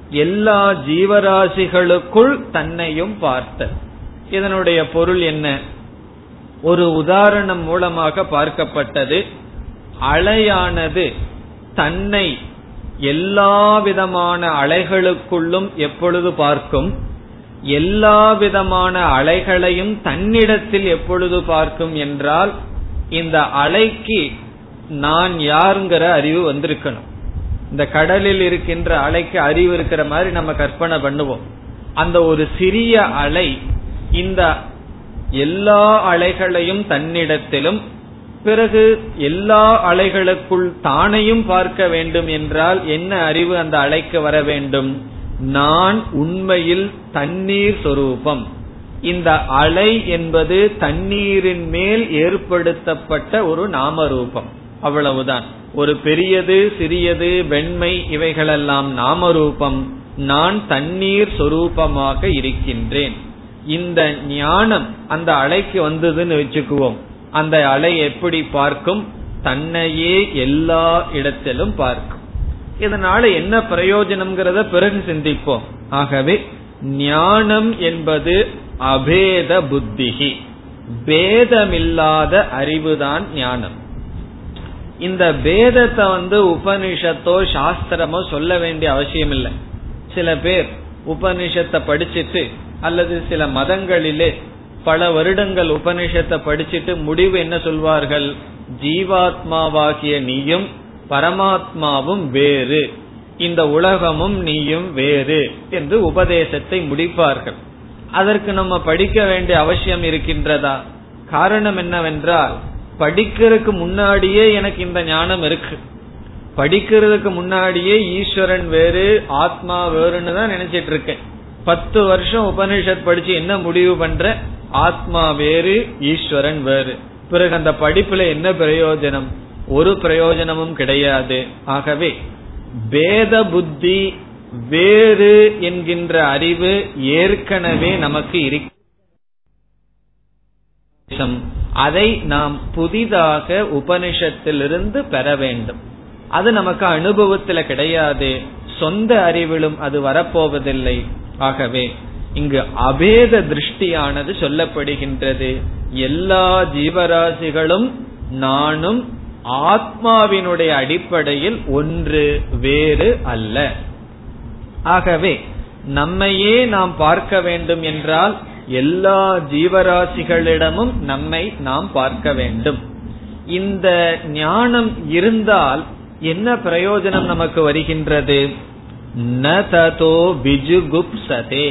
எல்லா ஜீவராசிகளுக்குள் தன்னையும் பார்த்தல். இதனுடைய பொருள் என்ன? ஒரு உதாரணம் மூலமாக பார்க்கப்பட்டது. அலையானது தன்னை எல்லா விதமான அலைகளுக்குள்ளும் எப்பொழுது பார்க்கும்? எல்லா விதமான அலைகளையும் தன்னிடத்தில் எப்பொழுது பார்க்கும் என்றால் இந்த அலைக்கு நான் யாருங்கிற அறிவு வந்திருக்கணும். இந்த கடலில் இருக்கின்ற அலைக்கு அறிவு இருக்கிற மாதிரி நம்ம கற்பனை பண்ணுவோம். அந்த ஒரு சிறிய அலை இந்த எல்லா அலைகளையும் தன்னிடத்திலும் பிறகு எல்லா அலைகளுக்குள் தானையும் பார்க்க வேண்டும் என்றால் என்ன அறிவு அந்த அலைக்கு வர வேண்டும்? நான் உண்மையில் தண்ணீர் சொரூபம். இந்த அலை என்பது தண்ணீரின் மேல் ஏற்படுத்தப்பட்ட ஒரு நாமரூபம். அவ்வளவுதான். ஒரு பெரியது சிறியது வெண்மை இவைகளெல்லாம் நாமரூபம். நான் தண்ணீர் சொரூபமாக இருக்கின்றேன். இந்த ஞானம் அந்த அலைக்கு வந்ததுன்னு வச்சுக்குவோம். அந்த அலை எப்படி பார்க்கும்? தன்னையே எல்லா இடத்திலும் பார்க்கும். இதனால என்ன பிரயோஜனம்ங்கிறத பிறகு சிந்திப்போம். ஆகவே ஞானம் என்பது அபேத புத்திகி பேதமில்லாத அறிவுதான் ஞானம். இந்த பேதத்தை வந்து உபனிஷத்தோ சாஸ்திரமோ சொல்ல வேண்டிய அவசியம் இல்லை சில பேர் உபனிஷத்தை படிச்சுட்டு அல்லது சில மதங்களிலே பல வருடங்கள் உபனிஷத்தை படிச்சுட்டு முடிவு என்ன சொல்வார்கள்? ஜீவாத்மாவாகிய நீயும் பரமாத்மாவும் வேறு. இந்த உலகமும் நீயும் வேறு என்று உபதேசத்தை முடிப்பார்கள். அதற்கு நம்ம படிக்க வேண்டிய அவசியம் இருக்கின்றதா? காரணம் என்னவென்றால் படிக்கிறதுக்கு முன்னாடியே எனக்கு இந்த ஞானம் இருக்கு. படிக்கிறதுக்கு முன்னாடியே ஈஸ்வரன் வேறு ஆத்மா வேறுன்னு தான் நினைச்சிட்டு இருக்கேன். பத்து வருஷம் உபனிஷத் படிச்சு என்ன முடிவு பண்ற? ஆத்மா வேறு ஈஸ்வரன் வேறு. பிறகு அந்த படிப்புல என்ன பிரயோஜனம்? ஒரு பிரயோஜனமும் கிடையாது. ஆகவே பேத புத்தி வேறு என்கின்ற அறிவு ஏற்கனவே நமக்கு இருக்கு அதை நாம் புதிதாக உபனிஷத்திலிருந்து பெற வேண்டும். அது நமக்கு அனுபவத்துல கிடையாது. சொந்த அறிவிலும் அது வரப்போவதில்லை. ஆகவே இங்கு அபேத திருஷ்டியானது சொல்லப்படுகின்றது. எல்லா ஜீவராசிகளும் நானும் ஆத்மாவினுடைய அடிப்படையில் ஒன்று வேறு அல்ல. ஆகவே நம்மையே நாம் பார்க்க வேண்டும் என்றால் எல்லா ஜீவராசிகளிடமும் நம்மை நாம் பார்க்க வேண்டும். இந்த ஞானம் இருந்தால் என்ன பிரயோஜனம் நமக்கு வருகின்றது? ந ததோ விஜுகுப்சதே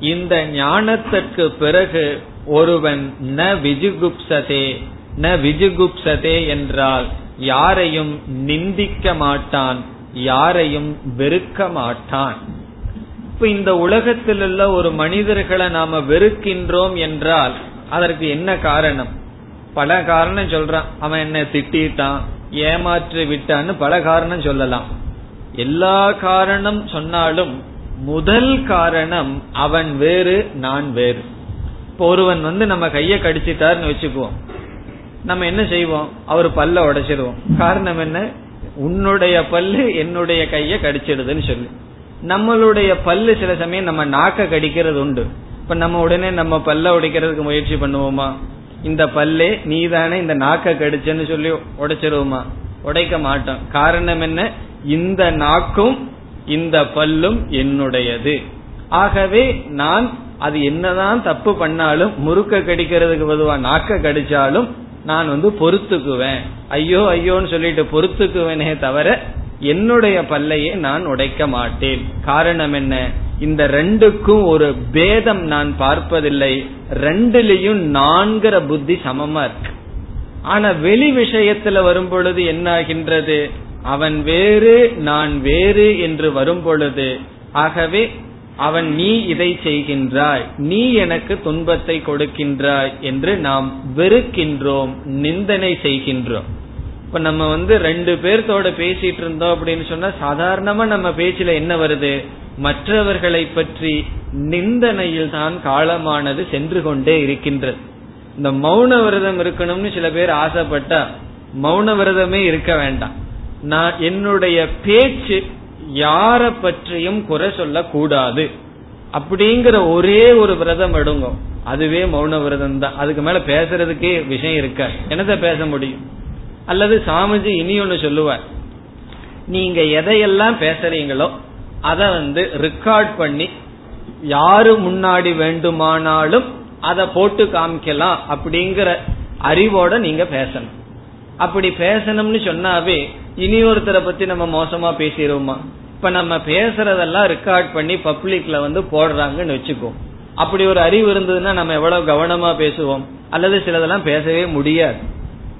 இந்த ஞானத்திற்கு பிறகு ஒருவன் ந விஜுகுப்சதே ந விஜுகுப்சதே என்றால் யாரையும் நிந்திக்க மாட்டான் யாரையும் வெறுக்க மாட்டான். இப்ப இந்த உலகத்தில் உள்ள ஒரு மனிதர்களை நாம வெறுக்கின்றோம் என்றால் அதற்கு என்ன காரணம்? பல காரணம் சொல்றான். அவன் என்ன திட்டான் ஏமாற்றி விட்டான்னு பல காரணம் சொல்லலாம். எல்லா காரணம் சொன்னாலும் முதல் காரணம் அவன் வேறு நான் வேறு. இப்போ ஒருவன் வந்து நம்ம கைய கடிச்சிட்டாருன்னு வச்சுக்குவோம். நம்ம என்ன செய்வோம்? அவர் பல்ல உடைச்சிடுவோம் காரணம் என்ன? உன்னுடைய பல்லு என்னுடைய கைய கடிச்சிடுதுன்னு சொல்லி. நம்மளுடைய பல்லு சில சமயம் நம்ம நாக்க கடிக்கிறது உண்டு. இப்ப நம்ம உடனே நம்ம பல்ல உடைக்கிறதுக்கு முயற்சி பண்ணுவோமா? இந்த பல்லே நீ தானே இந்த நாக்க கடிச்சன்னு சொல்லி உடைச்சிருவோமா? உடைக்க மாட்டோம். காரணம் என்ன? இந்த நாக்கும் இந்த பல்லும் என்னுடையது. ஆகவே நான் அது என்னதான் தப்பு பண்ணாலும் முறுக்க கடிக்கிறதுக்கு பொதுவா நாக்க கடிச்சாலும் நான் வந்து பொறுத்துக்குவேன். ஐயோ ஐயோன்னு சொல்லிட்டு பொறுத்துக்குவேனே தவிர என்னுடைய பல்லையே நான் உடைக்க மாட்டேன். காரணம் என்ன? இந்த ரெண்டுக்கும் ஒரு பேதம் நான் பார்ப்பதில்லை. ரெண்டுலயும் நான்கிற புத்தி சமமா இருக்கு. ஆனா வெளி விஷயத்துல வரும் பொழுது என்ன ஆகின்றது அவன் வேறு நான் வேறு என்று வரும் பொழுது ஆகவே அவன் நீ இதை செய்கின்றாய் நீ எனக்கு துன்பத்தை கொடுக்கின்றாய் என்று நாம் வெறுக்கின்றோம் நிந்தனை செய்கின்றோம். இப்ப நம்ம வந்து ரெண்டு பேர்த்தோட பேசிட்டு இருந்தோம் அப்படின்னு சொன்னா சாதாரணமா நம்ம பேச்சுல என்ன வருது? மற்றவர்களை பற்றி நிந்தனையில் தான் காலமானது சென்று கொண்டே இருக்கின்றது. இந்த மௌன விரதம் இருக்கணும்னு சில பேர் ஆசைப்பட்டா மௌன விரதமே இருக்க வேண்டாம். நான் என்னுடைய பேச்சு யார பற்றியும் குறை சொல்லக்கூடாது. அப்படிங்கிற ஒரே ஒரு விரதம் எடுங்கும் அதுவே மௌன விரதம் தான். அதுக்கு மேல பேசுறதுக்கே விஷயம் இருக்க என்னத பேச முடியும்? அல்லது சாமிஜி இனி ஒன்னு சொல்லுவார். நீங்க எதையெல்லாம் பேசுறீங்களோ அத வந்து ரெக்கார்ட் பண்ணி யாரு முன்னாடி வேண்டுமானாலும் அதை போட்டு காமிக்கலாம் அப்படிங்கிற அறிவோட நீங்க பேசணும். அப்படி பேசணும்னு சொன்னாவே இனி ஒருத்தரை பத்தி நம்ம மோசமா பேசிடுவோமா இப்ப நம்ம பேசுறதெல்லாம் ரெக்கார்ட் பண்ணி பப்ளிக்ல வந்து போடுறாங்கன்னு வச்சுக்கோ. அப்படி ஒரு அறிவு இருந்ததுன்னா நம்ம எவ்வளவு கவனமா பேசுவோம்? அல்லது சிலதெல்லாம் பேசவே முடியாது.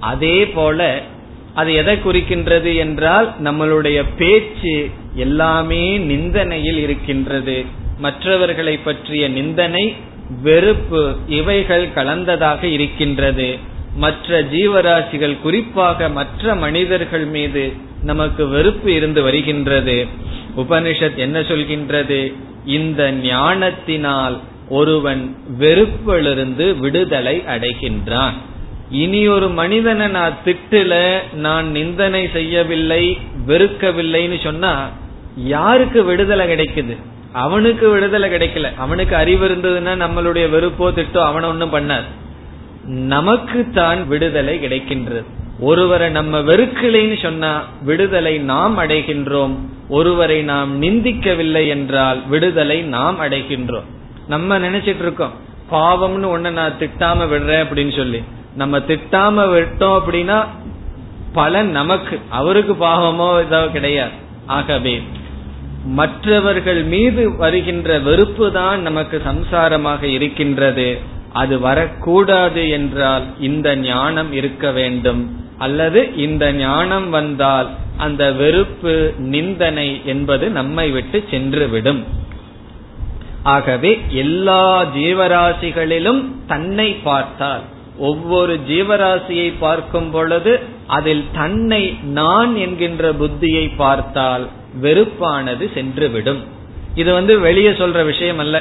அதே போல அது எதை குறிக்கின்றது என்றால் நம்மளுடைய பேச்சு எல்லாமே நிந்தனையில் இருக்கின்றது. மற்றவர்களை பற்றிய நிந்தனை வெறுப்பு இவைகள் கலந்ததாக இருக்கின்றது. மற்ற ஜீவராசிகள் குறிப்பாக மற்ற மனிதர்கள் மீது நமக்கு வெறுப்பு இருந்து வருகின்றது. உபனிஷத் என்ன சொல்கின்றது? இந்த ஞானத்தினால் ஒருவன் வெறுப்பிலிருந்து விடுதலை அடைகின்றான். இனி ஒரு மனிதனை நான் திட்டுல நான் நிந்தனை செய்யவில்லை வெறுக்கவில்லைன்னு சொன்னா யாருக்கு விடுதலை கிடைக்குது? அவனுக்கு விடுதலை கிடைக்கல. அவனுக்கு அறிவு இருந்ததுன்னா நம்மளுடைய வெறுப்போ திட்டோ அவனை ஒன்னும் பண்ணாது. நமக்கு தான் விடுதலை கிடைக்கின்றது. ஒருவரை நம்ம வெறுக்கலைன்னு சொன்னா விடுதலை நாம் அடைகின்றோம். ஒருவரை நாம் நிந்திக்கவில்லை என்றால் விடுதலை நாம் அடைகின்றோம். நம்ம நினைச்சிட்டு இருக்கோம் பாவம்னு ஒண்ணு நான் திட்டாம விடுறேன் அப்படின்னு சொல்லி. நம்ம திட்டாம விட்டோம் அப்படின்னா பலன் நமக்கு. அவருக்கு பாவமோ இதோ கிடையாது. ஆகவே மற்றவர்கள் மீது வருகின்ற வெறுப்பு தான் நமக்கு சம்சாரமாக இருக்கின்றது. அது வரக்கூடாது என்றால் இந்த ஞானம் இருக்க வேண்டும். அல்லது இந்த ஞானம் வந்தால் அந்த வெறுப்பு நிந்தனை என்பது நம்மை விட்டு சென்றுவிடும். ஆகவே எல்லா ஜீவராசிகளிலும் தன்னை பார்த்தால் ஒவ்வொரு ஜீவராசியை பார்க்கும் பொழுது அதில் தன்னை நான் என்கின்ற புத்தியை பார்த்தால் வெறுப்பானது சென்றுவிடும். இது வந்து வெளியே சொல்ற விஷயம் அல்ல.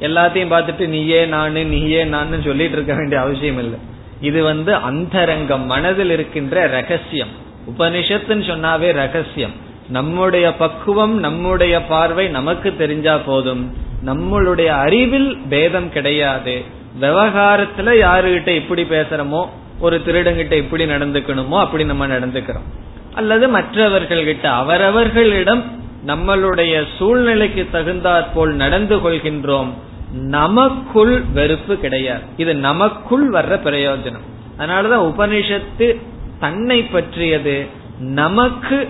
எல்லாத்தையும் பார்த்துட்டு நீயே நானு நீயே நான் சொல்லிட்டு இருக்க வேண்டிய அவசியம் இல்லை. இது வந்து அந்தரங்கம் மனதில் இருக்கின்ற ரகசியம். உபனிஷத்துன்னு சொன்னாவே ரகசியம். நம்முடைய பக்குவம் நம்முடைய பார்வை நமக்கு தெரிஞ்சா போதும். நம்மளுடைய அறிவில் பேதம் கிடையாது. விவகாரத்துல யாருகிட்ட இப்படி பேசுறோமோ ஒரு திருடங்கிட்ட இப்படி நடந்துக்கணுமோ அப்படி நம்ம நடந்துக்கிறோம். அல்லது மற்றவர்கள்கிட்ட அவரவர்களிடம் நம்மளுடைய சூழ்நிலைக்கு தகுந்தாற் போல் நடந்து கொள்கின்றோம். நமக்குள் வெறுப்பு கிடையாது. இது நமக்குள் வர்ற பிரயோஜனம். அதனாலதான் உபனிஷத்து தன்னை பற்றியது நமக்கு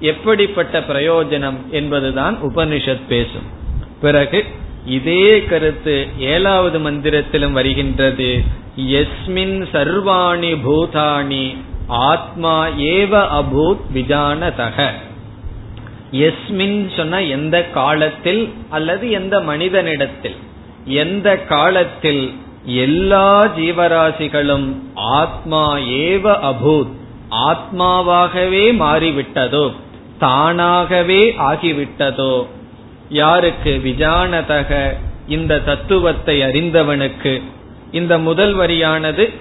எப்படிப்பட்ட பிரயோஜனம் என்பதுதான் உபனிஷத் பேசும். பிறகு இதே கருத்து ஏழாவது மந்திரத்திலும் வருகின்றது. எஸ்மின் சர்வாணி பூதாணி ஆத்மா ஏவ அபூத் விஜானதக. எஸ்மின் சொன்ன எந்த காலத்தில் அல்லது எந்த மனிதனிடத்தில். எந்த காலத்தில் எல்லா ஜீவராசிகளும் ஆத்மா ஏவ அபூத் ஆத்மாவாகவே மாறிவிட்டதோ தானாகவே ஆகிவிட்டதோ? யாருக்கு விஜானதக இந்த தத்துவத்தை அறிந்தவனுக்கு இந்த முதல் வரியானது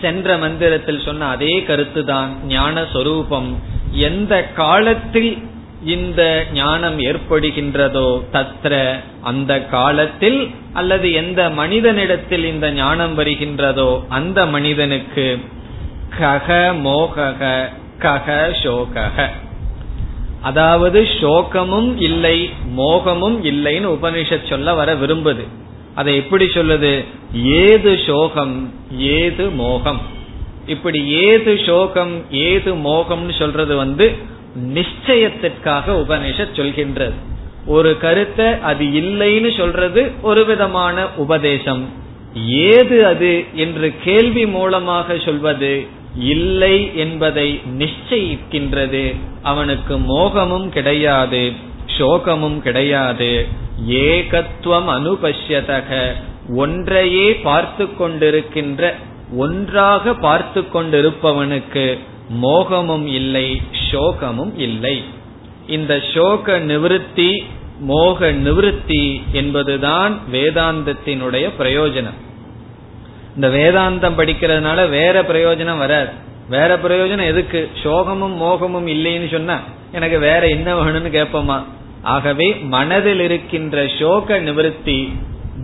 சென்ற மந்திரத்தில் சொன்ன அதே கருத்துதான் ஞான சொரூபம் எந்த காலத்தில் இந்த ஞானம் ஏற்படுகின்றதோ தத்ர அந்த காலத்தில் அல்லது எந்த மனிதனிடத்தில் இந்த ஞானம் வருகின்றதோ அந்த மனிதனுக்கு கக மோகக கக சோகக அதாவது சோகமும் இல்லை மோகமும் இல்லைன்னு உபனிஷத் சொல்ல வர விரும்புது. அதை எப்படி சொல்லுது? ஏது சோகம் ஏது மோகம். இப்படி ஏது சோகம் ஏது மோகம்னு சொல்றது வந்து நிச்சயத்திற்காக உபனிஷத் சொல்கின்றது. ஒரு கருத்தை அது இல்லைன்னு சொல்றது ஒரு விதமான உபதேசம். ஏது அது என்று கேள்வி மூலமாக சொல்வது இல்லை என்பதை நிச்சயிக்கின்றது. அவனுக்கு மோகமும் கிடையாது சோகமும் கிடையாது. ஏகத்துவம் அனுபஷ்யதக ஒன்றையே பார்த்து கொண்டிருக்கின்ற ஒன்றாக பார்த்து கொண்டிருப்பவனுக்கு மோகமும் இல்லை சோகமும் இல்லை. இந்த சோக நிவிருத்தி மோக நிவிருத்தி என்பதுதான் வேதாந்தத்தினுடைய பிரயோஜனம். இந்த வேதாந்தம் படிக்கிறதுனால வேற பிரயோஜனம் வராது. வேற பிரயோஜனம் எதுக்கு? சோகமும் மோகமும் இல்லைன்னு சொன்னா எனக்கு வேற என்ன வேணும்னு கேட்போமா? ஆகவே மனதில் இருக்கின்ற சோக நிவர்த்தி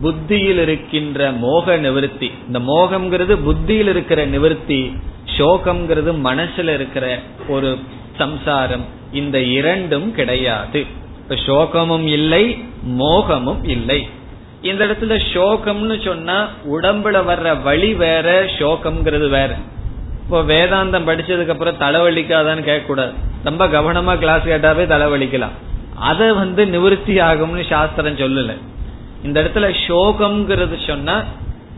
புத்தியில் இருக்கின்ற மோக நிவர்த்தி. இந்த மோகம்ங்கிறது புத்தியில் இருக்கிற நிவர்த்தி சோகம்ங்கிறது மனசுல இருக்கிற ஒரு சம்சாரம். இந்த இரண்டும் கிடையாது. இப்ப சோகமும் இல்லை மோகமும் இல்லை. இந்த இடத்துல சோகம்னு சொன்னா உடம்புல வர்ற வழி வேற சோகம்ங்கிறது வேற. இப்போ வேதாந்தம் படிச்சதுக்கு அப்புறம் தலைவலிக்காதான்னு கேட்க கூடாது ரொம்ப கவனமா கிளாஸ் கேட்டாவே தலைவலிக்கலாம். அதை வந்து நிவர்த்தி ஆகும்னு சாஸ்திரம் சொல்லல. இந்த இடத்துல சோகம்ங்கிறது சொன்னா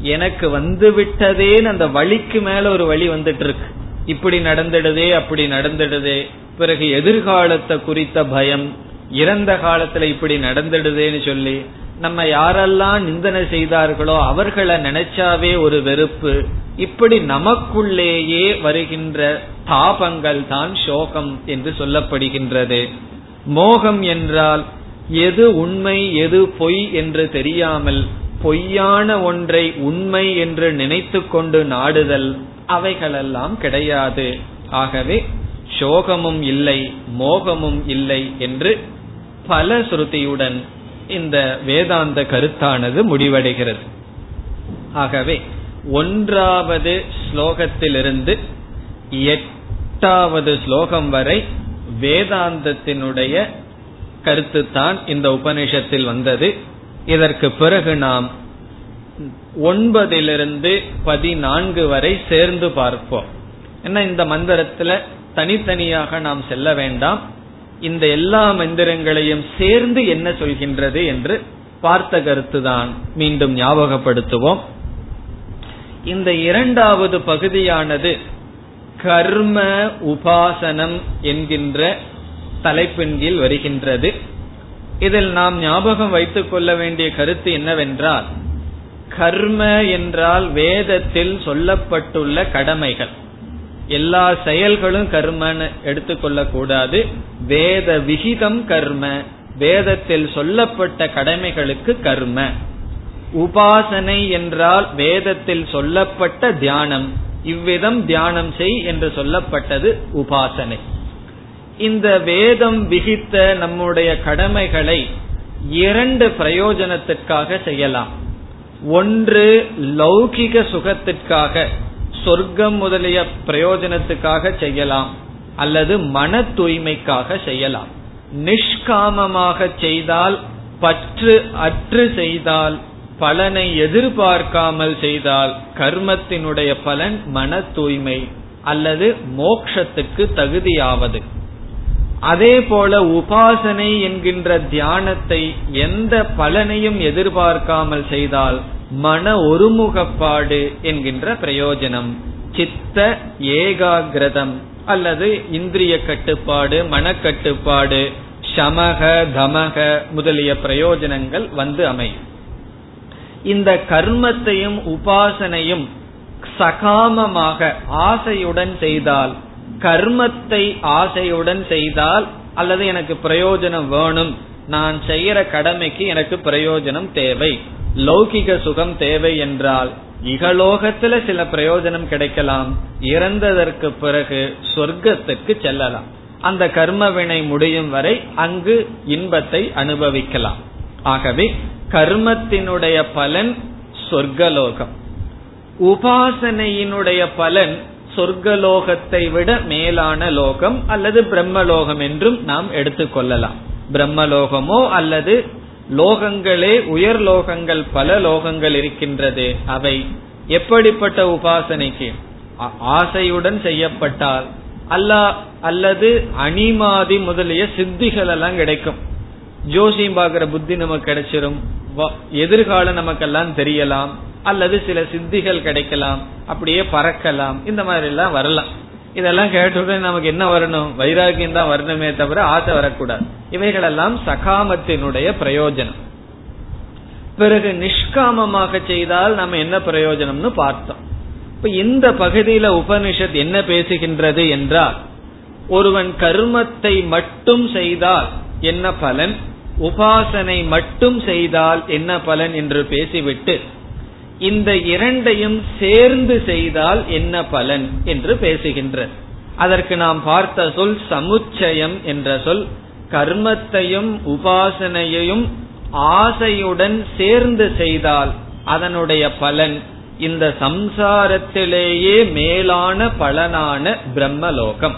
எனக்கு வந்து விட்டதேன்னு அந்த வழிக்கு மேல ஒரு வழி வந்துட்டு இருக்கு இப்படி நடந்துடுதே அப்படி நடந்துடுதே. பிறகு எதிர்காலத்தை குறித்த பயம் இறந்த காலத்துல இப்படி நடந்துடுதேன்னு சொல்லி நம்ம யாரெல்லாம் நிந்தனை செய்தார்களோ அவர்களை நினைச்சாவே ஒரு வெறுப்பு. இப்படி நமக்குள்ளேயே வருகின்ற தாபங்கள் தான் சோகம் என்று சொல்லப்படுகின்றது. மோகம் என்றால் எது உண்மை எது பொய் என்று தெரியாமல் பொய்யான ஒன்றை உண்மை என்று நினைத்து கொண்டு நாடுதல் அவைகளெல்லாம் கிடையாது. ஆகவே சோகமும் இல்லை மோகமும் இல்லை என்று பல ஸ்ருதியுடன் இந்த வேதாந்த கருத்தானது முடிவடைகிறது. ஆகவே ஒன்றாவது ஸ்லோகத்திலிருந்து எட்டாவது ஸ்லோகம் வரை வேதாந்தத்தினுடைய கருத்து தான் இந்த உபனிஷத்தில் வந்தது. இதற்கு பிறகு நாம் ஒன்பதிலிருந்து பதினான்கு வரை சேர்ந்து பார்ப்போம். என்ன இந்த மந்திரத்துல தனித்தனியாக நாம் செல்ல வேண்டாம். இந்த எல்லா மந்திரங்களையும் சேர்ந்து என்ன சொல்கின்றது என்று பார்த்த கருத்துதான் மீண்டும் ஞாபகப்படுத்துவோம். இந்த இரண்டாவது பகுதியானது கர்ம உபாசனம் என்கின்ற தலைப்பின் கீழ் வருகின்றது. இதில் நாம் ஞாபகம் வைத்துக் கொள்ள வேண்டிய கருத்து என்னவென்றால் கர்ம என்றால் வேதத்தில் சொல்லப்பட்டுள்ள கடமைகள். எல்லா செயல்களும் கர்மன்னு எடுத்துக்கொள்ள கூடாது வேத விகிதம் கர்ம. வேதத்தில் சொல்லப்பட்ட கடமைகளுக்கு கர்ம. உபாசனை என்றால் வேதத்தில் சொல்லப்பட்ட தியானம். இவ்விதம் தியானம் செய் என்று சொல்லப்பட்டது உபாசனை. இந்த வேதம் விகித்த நம்முடைய கடமைகளை இரண்டு பிரயோஜனத்திற்காக செய்யலாம். ஒன்று லௌகிக சுகத்திற்காக சொர்க்கம் முதலிய பிரயோஜனத்துக்காக செய்யலாம் அல்லது மன தூய்மைக்காக செய்யலாம். நிஷ்காமமாக செய்தால் பற்று அற்று செய்தால் பலனை எதிர்பார்க்காமல் செய்தால் கர்மத்தினுடைய பலன் மன தூய்மை அல்லது மோக்ஷத்துக்கு தகுதியாவது. அதே போல உபாசனை என்கின்ற தியானத்தை எந்த பலனையும் எதிர்பார்க்காமல் செய்தால் மன ஒருமுகப்பாடு என்கின்ற பிரயோஜனம். சித்த ஏகாகிரதம் அல்லது இந்திரிய கட்டுப்பாடு மனக்கட்டுப்பாடு சமக தமக முதலிய பிரயோஜனங்கள் வந்து அமையும். இந்த கர்மத்தையும் உபாசனையும் சகாமமாக ஆசையுடன் செய்தால் கர்மத்தை ஆசையுடன் செய்தால் அல்லது எனக்கு பிரயோஜனம் வேணும் நான் செய்யற கடமைக்கு எனக்கு பிரயோஜனம் தேவை. லௌகிக சுகம் தேவை என்றால் இகலோகத்துல சில பிரயோஜனம் கிடைக்கலாம் இறந்ததற்கு பிறகு சொர்க்கத்துக்கு செல்லலாம். அந்த கர்ம வினை முடியும் வரை அங்கு இன்பத்தை அனுபவிக்கலாம். ஆகவே கர்மத்தினுடைய பலன் சொர்க்கலோகம். உபாசனையினுடைய பலன் சொர்க்கலோகத்தை விட மேலான லோகம் அல்லது பிரம்மலோகம் என்றும் நாம் எடுத்துக்கொள்ளலாம். பிரம்மலோகமோ அல்லது லோகங்களே உயர் லோகங்கள் பல லோகங்கள் இருக்கின்றது அவை எப்படிப்பட்ட உபாசனைக்கு? ஆசையுடன் செய்யப்பட்டால் அல்ல அல்லது அனிமாதி முதலிய சித்திகள் எல்லாம் கிடைக்கும். ஜோசியம் பாக்குற புத்தி நமக்கு கிடைச்சிரும். எதிர்காலம் நமக்கெல்லாம் தெரியலாம். அல்லது சில சித்திகள் கிடைக்கலாம் அப்படியே பறக்கலாம் இந்த மாதிரி எல்லாம் வரலாம். இதெல்லாம் கேட்டுடனே நமக்கு என்ன வரணும்? வைராகியம் தான் வரணுமே தவிர ஆசை வரக்கூடாது. இவைகளெல்லாம் சகாமத்தினுடைய பிரயோஜனம். பிறகு நிஷ்காமமாக செய்தால் நம்ம என்ன பிரயோஜனம்னு பார்த்தோம். இப்ப இந்த பகுதியில உபனிஷத் என்ன பேசுகின்றது என்றால் ஒருவன் கர்மத்தை மட்டும் செய்தால் என்ன பலன்? உபாசனை மட்டும் செய்தால் என்ன பலன் என்று பேசிவிட்டு இந்த இரண்டையும் சேர்ந்து செய்தால் என்ன பலன் என்று பேசுகின்ற அதற்கு நாம் பார்த்த சொல் சமுச்சயம் என்ற சொல் கர்மத்தையும் உபாசனையையும் ஆசையுடன் சேர்ந்து செய்தால் அதனுடைய பலன் இந்த சம்சாரத்திலேயே மேலான பலனான பிரம்மலோகம்.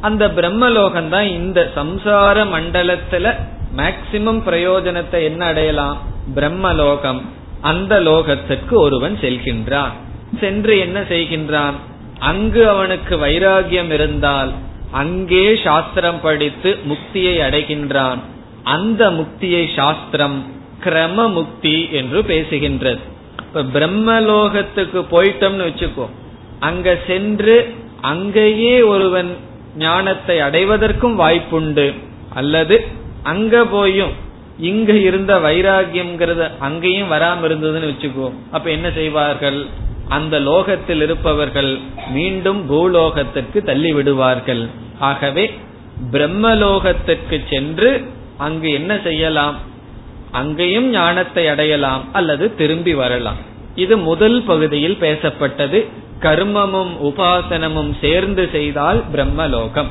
அந்த பிரம்மலோகம் தான் இந்த சம்சார மண்டலத்துல மேக்சிமம் பிரயோஜனத்தை என்ன அடையலாம்? பிரம்மலோகம். அந்த லோகத்திற்கு ஒருவன் செல்கின்றான். சென்று என்ன செய்கின்றான்? அங்கு அவனுக்கு வைராகியம் இருந்தால் அங்கே சாஸ்திரம் படித்து முக்தியை அடைகின்றான். அந்த முக்தியை சாஸ்திரம் கிரம முக்தி என்று பேசுகின்றது. இப்ப பிரம்மலோகத்துக்கு போயிட்டோம்னு வச்சுக்கோ. அங்க சென்று அங்கேயே ஒருவன் ஞானத்தை அடைவதற்கும் வாய்ப்புண்டு. அல்லது அங்க போயும் இங்க இருந்த வைராகியம்ங்கிறது அங்கேயும் வராம இருந்ததுன்னு வச்சுக்கோ. அப்ப என்ன செய்வார்கள்? அந்த லோகத்தில் இருப்பவர்கள் மீண்டும் பூலோகத்திற்கு தள்ளி விடுவார்கள். ஆகவே பிரம்மலோகத்திற்கு சென்று அங்கு என்ன செய்யலாம்? அங்கேயும் ஞானத்தை அடையலாம் அல்லது திரும்பி வரலாம். இது முதல் பகுதியில் பேசப்பட்டது. கர்மமும் உபாசனமும் சேர்ந்து செய்தால் பிரம்மலோகம்.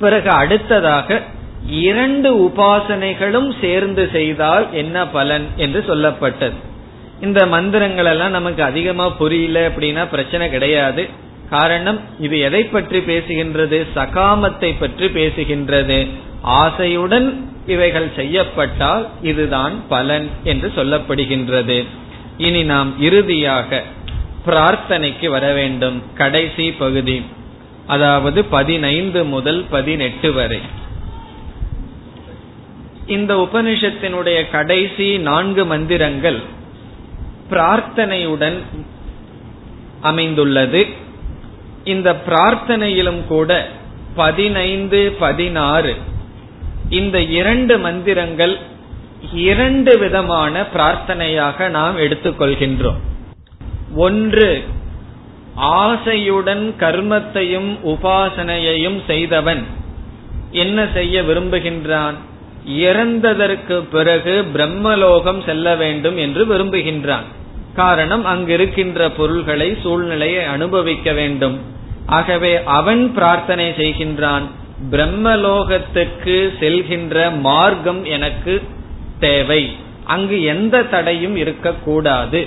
பிறகு அடுத்ததாக இரண்டு உபாசனைகளும் சேர்ந்து செய்தால் என்ன பலன் என்று சொல்லப்பட்டது. இந்த மந்திரங்கள் எல்லாம் நமக்கு அதிகமா புரியல அப்படின்னா பிரச்சனை கிடையாது. காரணம் இது எதை பற்றி பேசுகின்றது? சகாமத்தை பற்றி பேசுகின்றது. ஆசையுடன் இவைகள் செய்யப்பட்டால் இதுதான் பலன் என்று சொல்லப்படுகின்றது. இனி நாம் இறுதியாக பிரார்த்தனைக்கு வர வேண்டும். கடைசி பகுதி அதாவது பதினைந்து முதல் பதினெட்டு வரை. இந்த உபனிஷத்தினுடைய கடைசி நான்கு மந்திரங்கள் பிரார்த்தனையுடன் அமைந்துள்ளது. இந்த பிரார்த்தனையிலும் கூட பதினைந்து பதினாறு இந்த இரண்டு மந்திரங்கள் இரண்டு விதமான பிரார்த்தனையாக நாம் எடுத்துக்கொள்கின்றோம். ஒன்று ஆசையுடன் கர்மத்தையும் உபாசனையையும் செய்தவன் என்ன செய்ய விரும்புகின்றான்? இறந்ததற்கு பிறகு பிரம்மலோகம் செல்ல வேண்டும் என்று விரும்புகின்றான். காரணம் அங்கிருக்கின்ற பொருள்களை சூழ்நிலையை அனுபவிக்க வேண்டும். ஆகவே அவன் பிரார்த்தனை செய்கின்றான் பிரம்மலோகத்துக்கு செல்கின்ற மார்க்கம் எனக்கு தேவை. அங்கு எந்த தடையும் இருக்கக்கூடாது.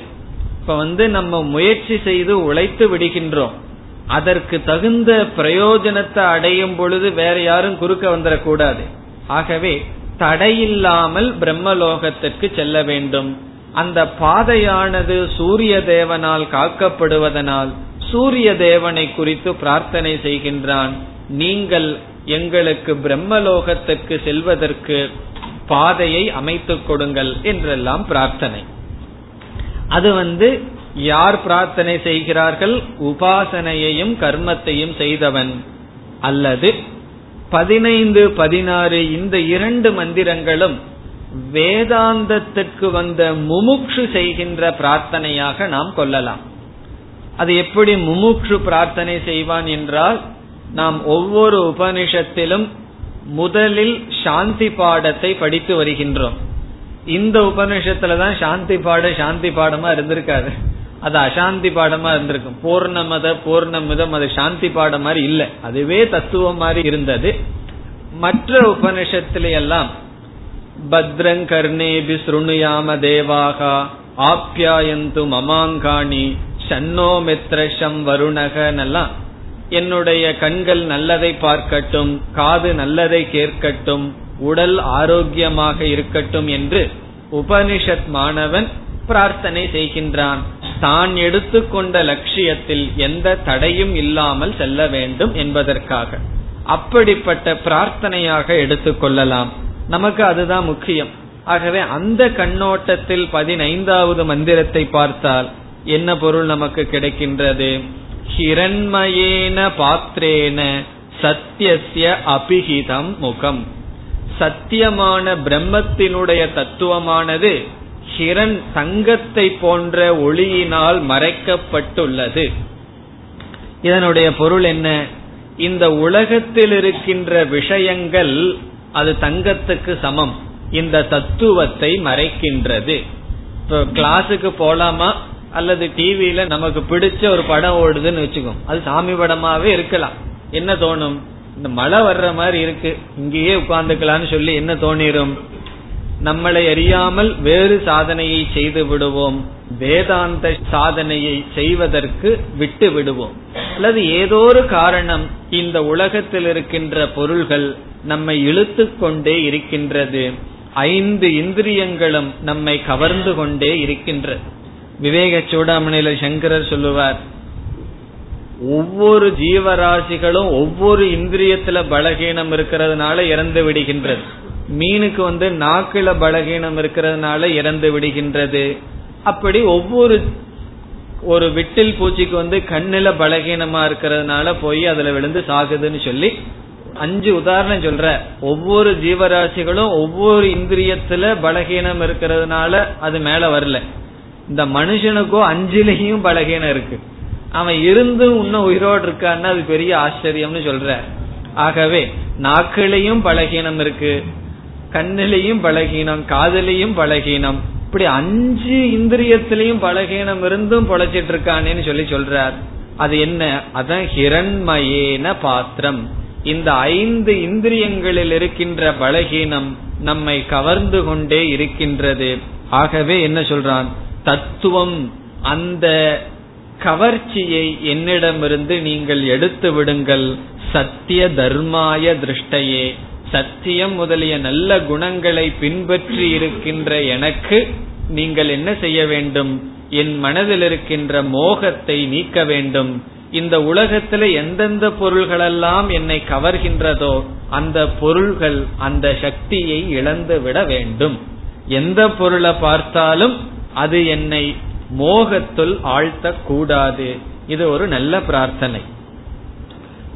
இப்ப வந்து நம்ம முயற்சி செய்து உழைத்து விடுகின்றோம். அதற்கு தகுந்த பிரயோஜனத்தை அடையும் பொழுது வேற யாரும் குறுக்க வந்துடக்கூடாது ஆகவே தடையில்லாமல் பிரம்மலோகத்திற்கு செல்ல வேண்டும். அந்த பாதையானது சூரிய தேவனால் காக்கப்படுவதனால் சூரிய தேவனை குறித்து பிரார்த்தனை செய்கின்றான். நீங்கள் எங்களுக்கு பிரம்மலோகத்துக்கு செல்வதற்கு பாதையை அமைத்துக் கொடுங்கள் என்றெல்லாம் பிரார்த்தனை. அது வந்து யார் பிரார்த்தனை செய்கிறார்கள்? உபாசனையையும் கர்மத்தையும் செய்தவன் அல்லது பதினைந்து பதினாறு இந்த இரண்டு மந்திரங்களும் வேதாந்தத்திற்கு வந்த முமுக்ஷு செய்கின்ற பிரார்த்தனையாக நாம் கொள்ளலாம். அது எப்படி முமுக்ஷு பிரார்த்தனை செய்வான் என்றால் நாம் ஒவ்வொரு உபனிஷத்திலும் முதலில் சாந்தி பாடத்தை படித்து வருகின்றோம். இந்த உபனிஷத்துல தான் சாந்தி பாட சாந்தி பாடமா இருந்திருக்காது. அது அசாந்தி பாடமா இருந்திருக்கும். பூர்ணமத பூர்ணமிதம் அது சாந்தி பாடம் மாதிரி இல்லை. அதுவே தத்துவம் மாதிரி இருந்தது. மற்ற உபனிஷத்துல எல்லாம் பத்ரங் கர்ணேபி சுருணுயாம தேவாகா ஆப்யாயந்து மமாங்காணி சன்னோ மித்ரஷம் வருணகனெல்லாம் என்னுடைய கண்கள் நல்லதை பார்க்கட்டும் காது நல்லதை கேட்கட்டும் உடல் ஆரோக்கியமாக இருக்கட்டும் என்று உபனிஷத் மாணவன் பிரார்த்தனை செய்கின்றான். தான் எடுத்துக்கொண்ட லட்சியத்தில் எந்த தடையும் இல்லாமல் செல்ல வேண்டும் என்பதற்காக. அப்படிப்பட்ட பிரார்த்தனையாக எடுத்துக்கொள்ளலாம் நமக்கு அதுதான் முக்கியம். ஆகவே அந்த கண்ணோட்டத்தில் பதினைந்தாவது மந்திரத்தை பார்த்தால் என்ன பொருள் நமக்கு கிடைக்கின்றது? ஹிரண்மயேன பாத்திரேன சத்தியசிய அபிஹிதம் முகம். சத்தியமான பிரம்மத்தினுடைய தத்துவமானது கிரண் தங்கத்தை போன்ற ஒளியினால் மறைக்கப்பட்டுள்ளது. இதனுடைய பொருள் என்ன? இந்த உலகத்தில் இருக்கின்ற விஷயங்கள் அது தங்கத்துக்கு சமம். இந்த தத்துவத்தை மறைக்கின்றது. இப்போ கிளாஸுக்கு போலாமா? அல்லது டிவியில நமக்கு பிடிச்ச ஒரு படம் ஓடுதுன்னு வச்சுக்கோம் அது சாமி படமாவே இருக்கலாம். என்ன தோணும்? இந்த மழை வர்ற மாதிரி இருக்கு. இங்கேயே உட்கார்ந்துக்கலாம்னு சொல்லி என்ன தோணிரும்? நம்மளை அறியாமல் வேறு சாதனையை செய்து விடுவோம். வேதாந்த சாதனையை செய்வதற்கு விட்டு விடுவோம். அல்லது ஏதோ ஒரு காரணம் இந்த உலகத்தில் இருக்கின்ற பொருள்கள் நம்மை இழுத்து கொண்டே இருக்கின்றது. ஐந்து இந்திரியங்களும் நம்மை கவர்ந்து கொண்டே இருக்கின்றது. விவேக சூடாமணியில சங்கரர் சொல்லுவார் ஒவ்வொரு ஜீவராசிகளும் ஒவ்வொரு இந்திரியத்துல பலகீனம் இருக்கிறதுனால இறந்து விடுகின்றது. மீனுக்கு வந்து நாக்குல பலகீனம் இருக்கிறதுனால இறந்து விடுகின்றது. அப்படி ஒவ்வொரு ஒரு விட்டில் பூச்சிக்கு வந்து கண்ணுல பலகீனமா இருக்கிறதுனால போய் அதுல விழுந்து சாகுதுன்னு சொல்லி அஞ்சு உதாரணம் சொல்ற. ஒவ்வொரு ஜீவராசிகளும் ஒவ்வொரு இந்திரியத்துல பலகீனம் இருக்கிறதுனால அது மேல வரல. இந்த மனுஷனுக்கும் அஞ்சுலயும் பலகீனம் இருக்கு. அவன் இருந்தும் இன்னும் உயிரோடு இருக்கான்னா அது பெரிய ஆச்சரியம்னு சொல்ற. ஆகவே நாக்கிலையும் பலகீனம் இருக்கு. கண்ணிலையும் பலகீனம் காதலையும் பலகீனம். இப்படி அஞ்சு இந்திரியத்திலையும் பலகீனம் இருந்தும் பொழைச்சிட்டு இருக்கானேன்னு சொல்லி சொல்றார். அது என்ன? அதான் ஹிரண்மயேன பாத்திரம். இந்த ஐந்து இந்திரியங்களில் இருக்கின்ற பலகீனம் நம்மை கவர்ந்து கொண்டே இருக்கின்றது. ஆகவே என்ன சொல்றான்? தத்துவம் அந்த கவர்ச்சியை என்னிடமிருந்து நீங்கள் எடுத்து விடுங்கள். சத்திய தர்மாய திருஷ்டையே. சத்தியம் முதலிய நல்ல குணங்களை பின்பற்றி இருக்கின்ற எனக்கு நீங்கள் என்ன செய்ய வேண்டும்? என் மனதில் இருக்கின்ற மோகத்தை நீக்க வேண்டும். இந்த உலகத்துல எந்தெந்த பொருள்களெல்லாம் என்னை கவர்கின்றதோ அந்த பொருள்கள் அந்த சக்தியை இழந்து விட வேண்டும். எந்த பொருளை பார்த்தாலும் அது என்னை மோகத்துள் ஆழ்த்த கூடாது இது ஒரு நல்ல பிரார்த்தனை.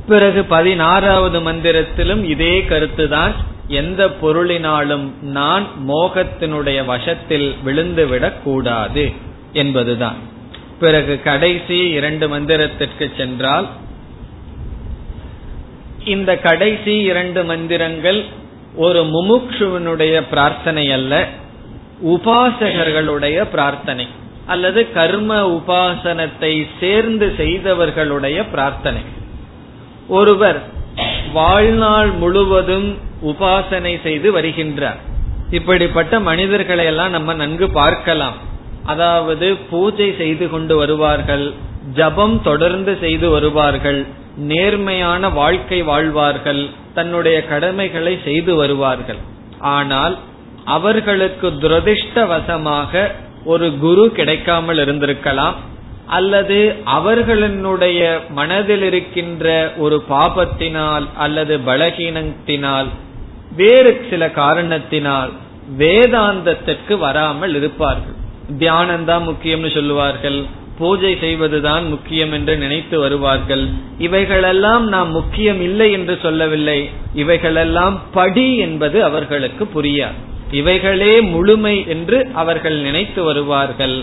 பிறகு பதினாறாவது மந்திரத்திலும் இதே கருத்துதான். எந்த பொருளினாலும் நான் மோகத்தினுடைய வசத்தில் விழுந்துவிடக் கூடாது என்பதுதான். பிறகு கடைசி இரண்டு மந்திரத்திற்கு சென்றால் இந்த கடைசி இரண்டு மந்திரங்கள் ஒரு முமுட்சுவனுடைய பிரார்த்தனை அல்ல உபாசகர்களுடைய பிரார்த்தனை அல்லது கர்ம உபாசனத்தை சேர்ந்து செய்தவர்களுடைய பிரார்த்தனை. ஒருவர் வாழ்நாள் முழுவதும் உபாசனை செய்து வருகின்றார். இப்படிப்பட்ட மனிதர்களை எல்லாம் நம்ம நன்கு பார்க்கலாம். அதாவது பூஜை செய்து கொண்டு வருவார்கள் ஜபம் தொடர்ந்து செய்து வருவார்கள் நேர்மையான வாழ்க்கை வாழ்வார்கள் தன்னுடைய கடமைகளை செய்து வருவார்கள். ஆனால் அவர்களுக்கு துரதிருஷ்டவசமாக ஒரு குரு கிடைக்காமல் இருந்திருக்கலாம். அல்லது அவர்களினுடைய மனதில் இருக்கின்ற ஒரு பாபத்தினால் அல்லது பலகீனத்தினால் வேறு சில காரணத்தினால் வேதாந்தத்திற்கு வராமல் இருப்பார்கள். தியானம் தான் முக்கியம்னு சொல்லுவார்கள். பூஜை செய்வதுதான் முக்கியம் என்று நினைத்து வருவார்கள். இவைகளெல்லாம் நாம் முக்கியம் இல்லை என்று சொல்லவில்லை. இவைகளெல்லாம் படி என்பது அவர்களுக்கு புரியாது. இவைகளே முழுமை என்று அவர்கள் நினைத்து வருவார்கள்.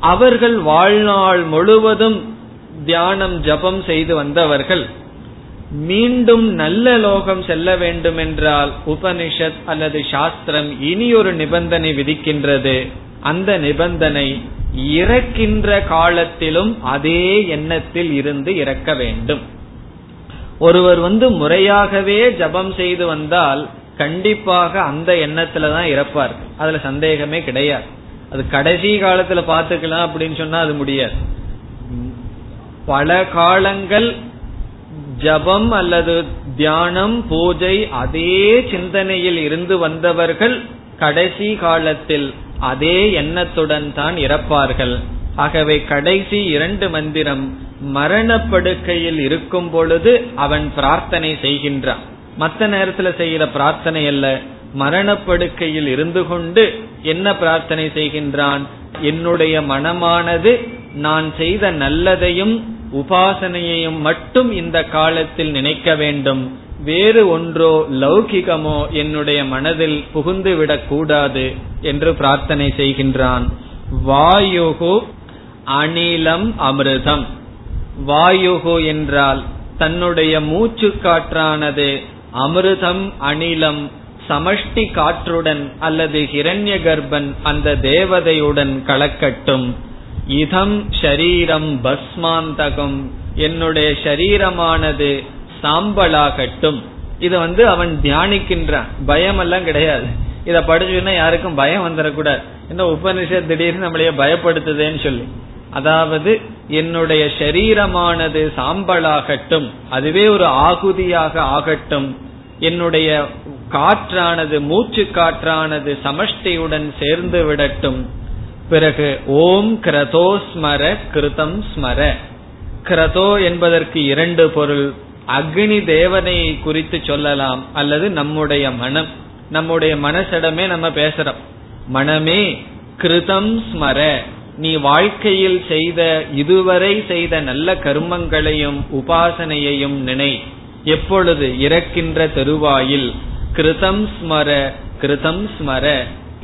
அவர்கள் வாழ்நாள் முழுவதும் தியானம் ஜபம் செய்து வந்தவர்கள். மீண்டும் நல்ல லோகம் செல்ல வேண்டும் என்றால் உபனிஷத் அல்லது சாஸ்திரம் இனி ஒரு நிபந்தனை விதிக்கின்றது. அந்த நிபந்தனை இறக்கின்ற காலத்திலும் அதே எண்ணத்தில் இருந்து இறக்க வேண்டும். ஒருவர் வந்து முறையாகவே ஜபம் செய்து வந்தால் கண்டிப்பாக அந்த எண்ணத்துல தான் இறப்பார். அதுல சந்தேகமே கிடையாது. அது கடைசி காலத்துல பாத்துக்கலாம் அப்படின்னு சொன்னா அது முடியாது. பல காலங்கள் ஜபம் அல்லது தியானம் பூஜை அதே சிந்தனையில் இருந்து வந்தவர்கள் கடைசி காலத்தில் அதே எண்ணத்துடன் தான் இறப்பார்கள். ஆகவே கடைசி இரண்டு மந்திரம் மரணப்படுக்கையில் இருக்கும் பொழுது அவன் பிரார்த்தனை செய்கின்றான். மற்ற நேரத்துல செய்கிற பிரார்த்தனை அல்ல. மரணப்படுக்கையில் இருந்து கொண்டு என்ன பிரார்த்தனை செய்கின்றான்? என்னுடைய மனமானது நான் செய்த நல்லதையும் உபாசனையையும் மட்டும் இந்த காலத்தில் நினைக்க வேண்டும். வேறு ஒன்றோ லௌகிகமோ என்னுடைய மனதில் புகுந்து கூடாது என்று பிரார்த்தனை செய்கின்றான். வாயுகு அனிலம் அமிர்தம். வாயுகு என்றால் தன்னுடைய மூச்சு காற்றானது அமிர்தம் அனிலம் சமஷ்டி காற்றுடன் அல்லது ஹிரண்ய கர்ப்பன் அந்த தேவதையுடன் கலக்கட்டும். இதம் ஷரீரம் பஸ்மாந்தகம். என்னுடைய ஷரீரமானது சாம்பலாகட்டும். இது வந்து அவன் தியானிக்கின்றான். பயம் எல்லாம் கிடையாது. இத படிச்சுன்னா யாருக்கும் பயம் வந்துடக்கூடாது என்ன உபனிஷத் திடீர்னு நம்மளைய பயப்படுத்துதேன்னு சொல்லி. அதாவது என்னுடைய ஷரீரமானது சாம்பலாகட்டும். அதுவே ஒரு ஆகுதியாக ஆகட்டும். என்னுடைய காற்றானது மூச்சு காற்றானது சமஷ்டியுடன் சேர்ந்து விடட்டும். பிறகு ஓம் கிரதோ ஸ்மர கிருதம் ஸ்மர. கிரதோ என்பதற்கு இரண்டு பொருள். அக்னி தேவனையை குறித்து சொல்லலாம் அல்லது நம்முடைய மனம். நம்முடைய மனசிடமே நம்ம பேசுறோம். மனமே கிருதம் ஸ்மர. நீ வாழ்க்கையில் செய்த இதுவரை செய்த நல்ல கர்மங்களையும் உபாசனையையும் நினை. எப்பொழுது? இறக்கின்ற தெருவாயில். கிருதம் ஸ்மர கிருதம் ஸ்மர.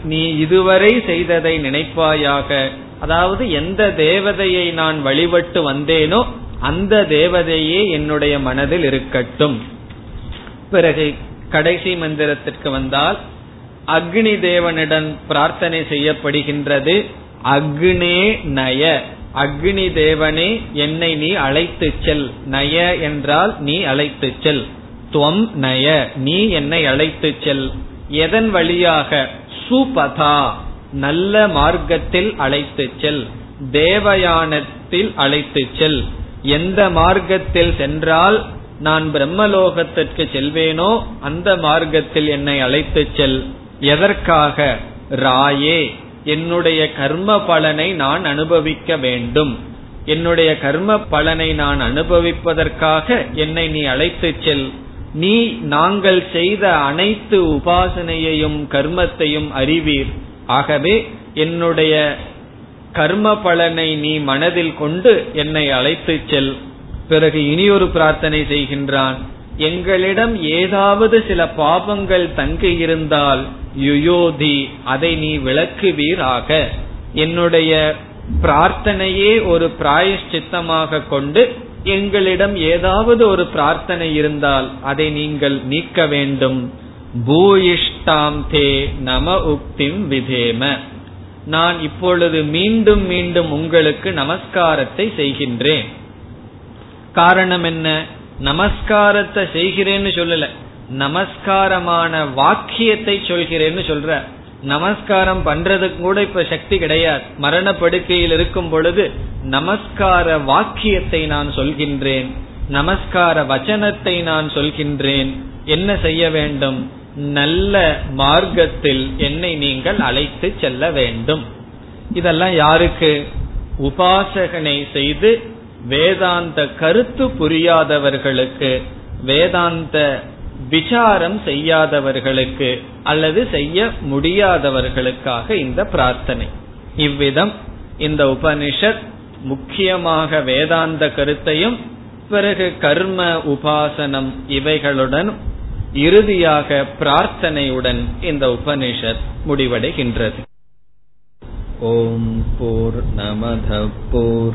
நீ இதுவரை செய்ததை நினைப்பாயாக. அதாவது எந்த தேவதையை நான் வழிபட்டு வந்தேனோ அந்த தேவதையே என்னுடைய மனதில் இருக்கட்டும். பிறகு கடைசி மந்திரத்திற்கு வந்தால் அக்னி தேவனிடம் பிரார்த்தனை செய்யப்படுகின்றது அக்னே நய. அக்னி தேவனே என்னை நீ அழைத்து செல். நய என்றால் நீ அழைத்து செல். துவம் நய நீ என்னை அழைத்து செல். எதன் வழியாக? சுபதா நல்ல மார்க்கத்தில் அழைத்து செல். தேவயானத்தில் அழைத்து செல். எந்த மார்க்கத்தில் சென்றால் நான் பிரம்மலோகத்திற்கு செல்வேனோ அந்த மார்க்கத்தில் என்னை அழைத்து செல். எதற்காக? ராயே என்னுடைய கர்ம பலனை நான் அனுபவிக்க வேண்டும். என்னுடைய கர்ம பலனை நான் அனுபவிப்பதற்காக என்னை நீ அழைத்து செல். நீ நாங்கள் செய்த அனைத்து உபாசனையையும் கர்மத்தையும் அறிவீர். ஆகவே என்னுடைய கர்ம பலனை நீ மனதில் கொண்டு என்னை அழைத்து செல். பிறகு இனியொரு பிரார்த்தனை செய்கின்றான். எங்களிடம் ஏதாவது சில பாபங்கள் தங்கி இருந்தால் யுயோதி அதை நீ விளக்குவீராக. என்னுடைய பிரார்த்தனையே ஒரு பிராயஷ்சித்தமாக கொண்டு எங்களிடம் ஏதாவது ஒரு பிரார்த்தனை இருந்தால் அதை நீங்கள் நீக்க வேண்டும். பூயிஷ்டாம் தே நம உக்திம் விதேம. நான் இப்பொழுது மீண்டும் மீண்டும் உங்களுக்கு நமஸ்காரத்தை செய்கின்றேன். காரணம் என்ன? நமஸ்காரத்தை செய்கிறேன்னு சொல்லல. நமஸ்காரமான வாக்கியத்தை சொல்கிறேன்னு சொல்ற. நமஸ்காரம் பண்றதுக்கு கூட இப்ப சக்தி கிடையாது. மரண படுக்கையில் இருக்கும் பொழுது நமஸ்கார வாக்கியத்தை நான் சொல்கின்றேன். நமஸ்கார வச்சனத்தை நான் சொல்கின்றேன். என்ன செய்ய வேண்டும்? நல்ல மார்க்கத்தில் என்னை நீங்கள் அழைத்து செல்ல வேண்டும். இதெல்லாம் யாருக்கு? உபாசகனை செய்து வேதாந்த கருத்து புரியாதவர்களுக்கு. வேதாந்த விசாரம் செய்யாதவர்களுக்கு அல்லது செய்ய முடியாதவர்களுக்காக இந்த பிரார்த்தனை. இவ்விதம் இந்த உபனிஷத் முக்கியமாக வேதாந்த கருத்தையும் பிறகு கர்ம உபாசனம் இவைகளுடன் இறுதியாக பிரார்த்தனையுடன் இந்த உபனிஷத் முடிவடைகின்றது. ஓம் போர் நமத போர்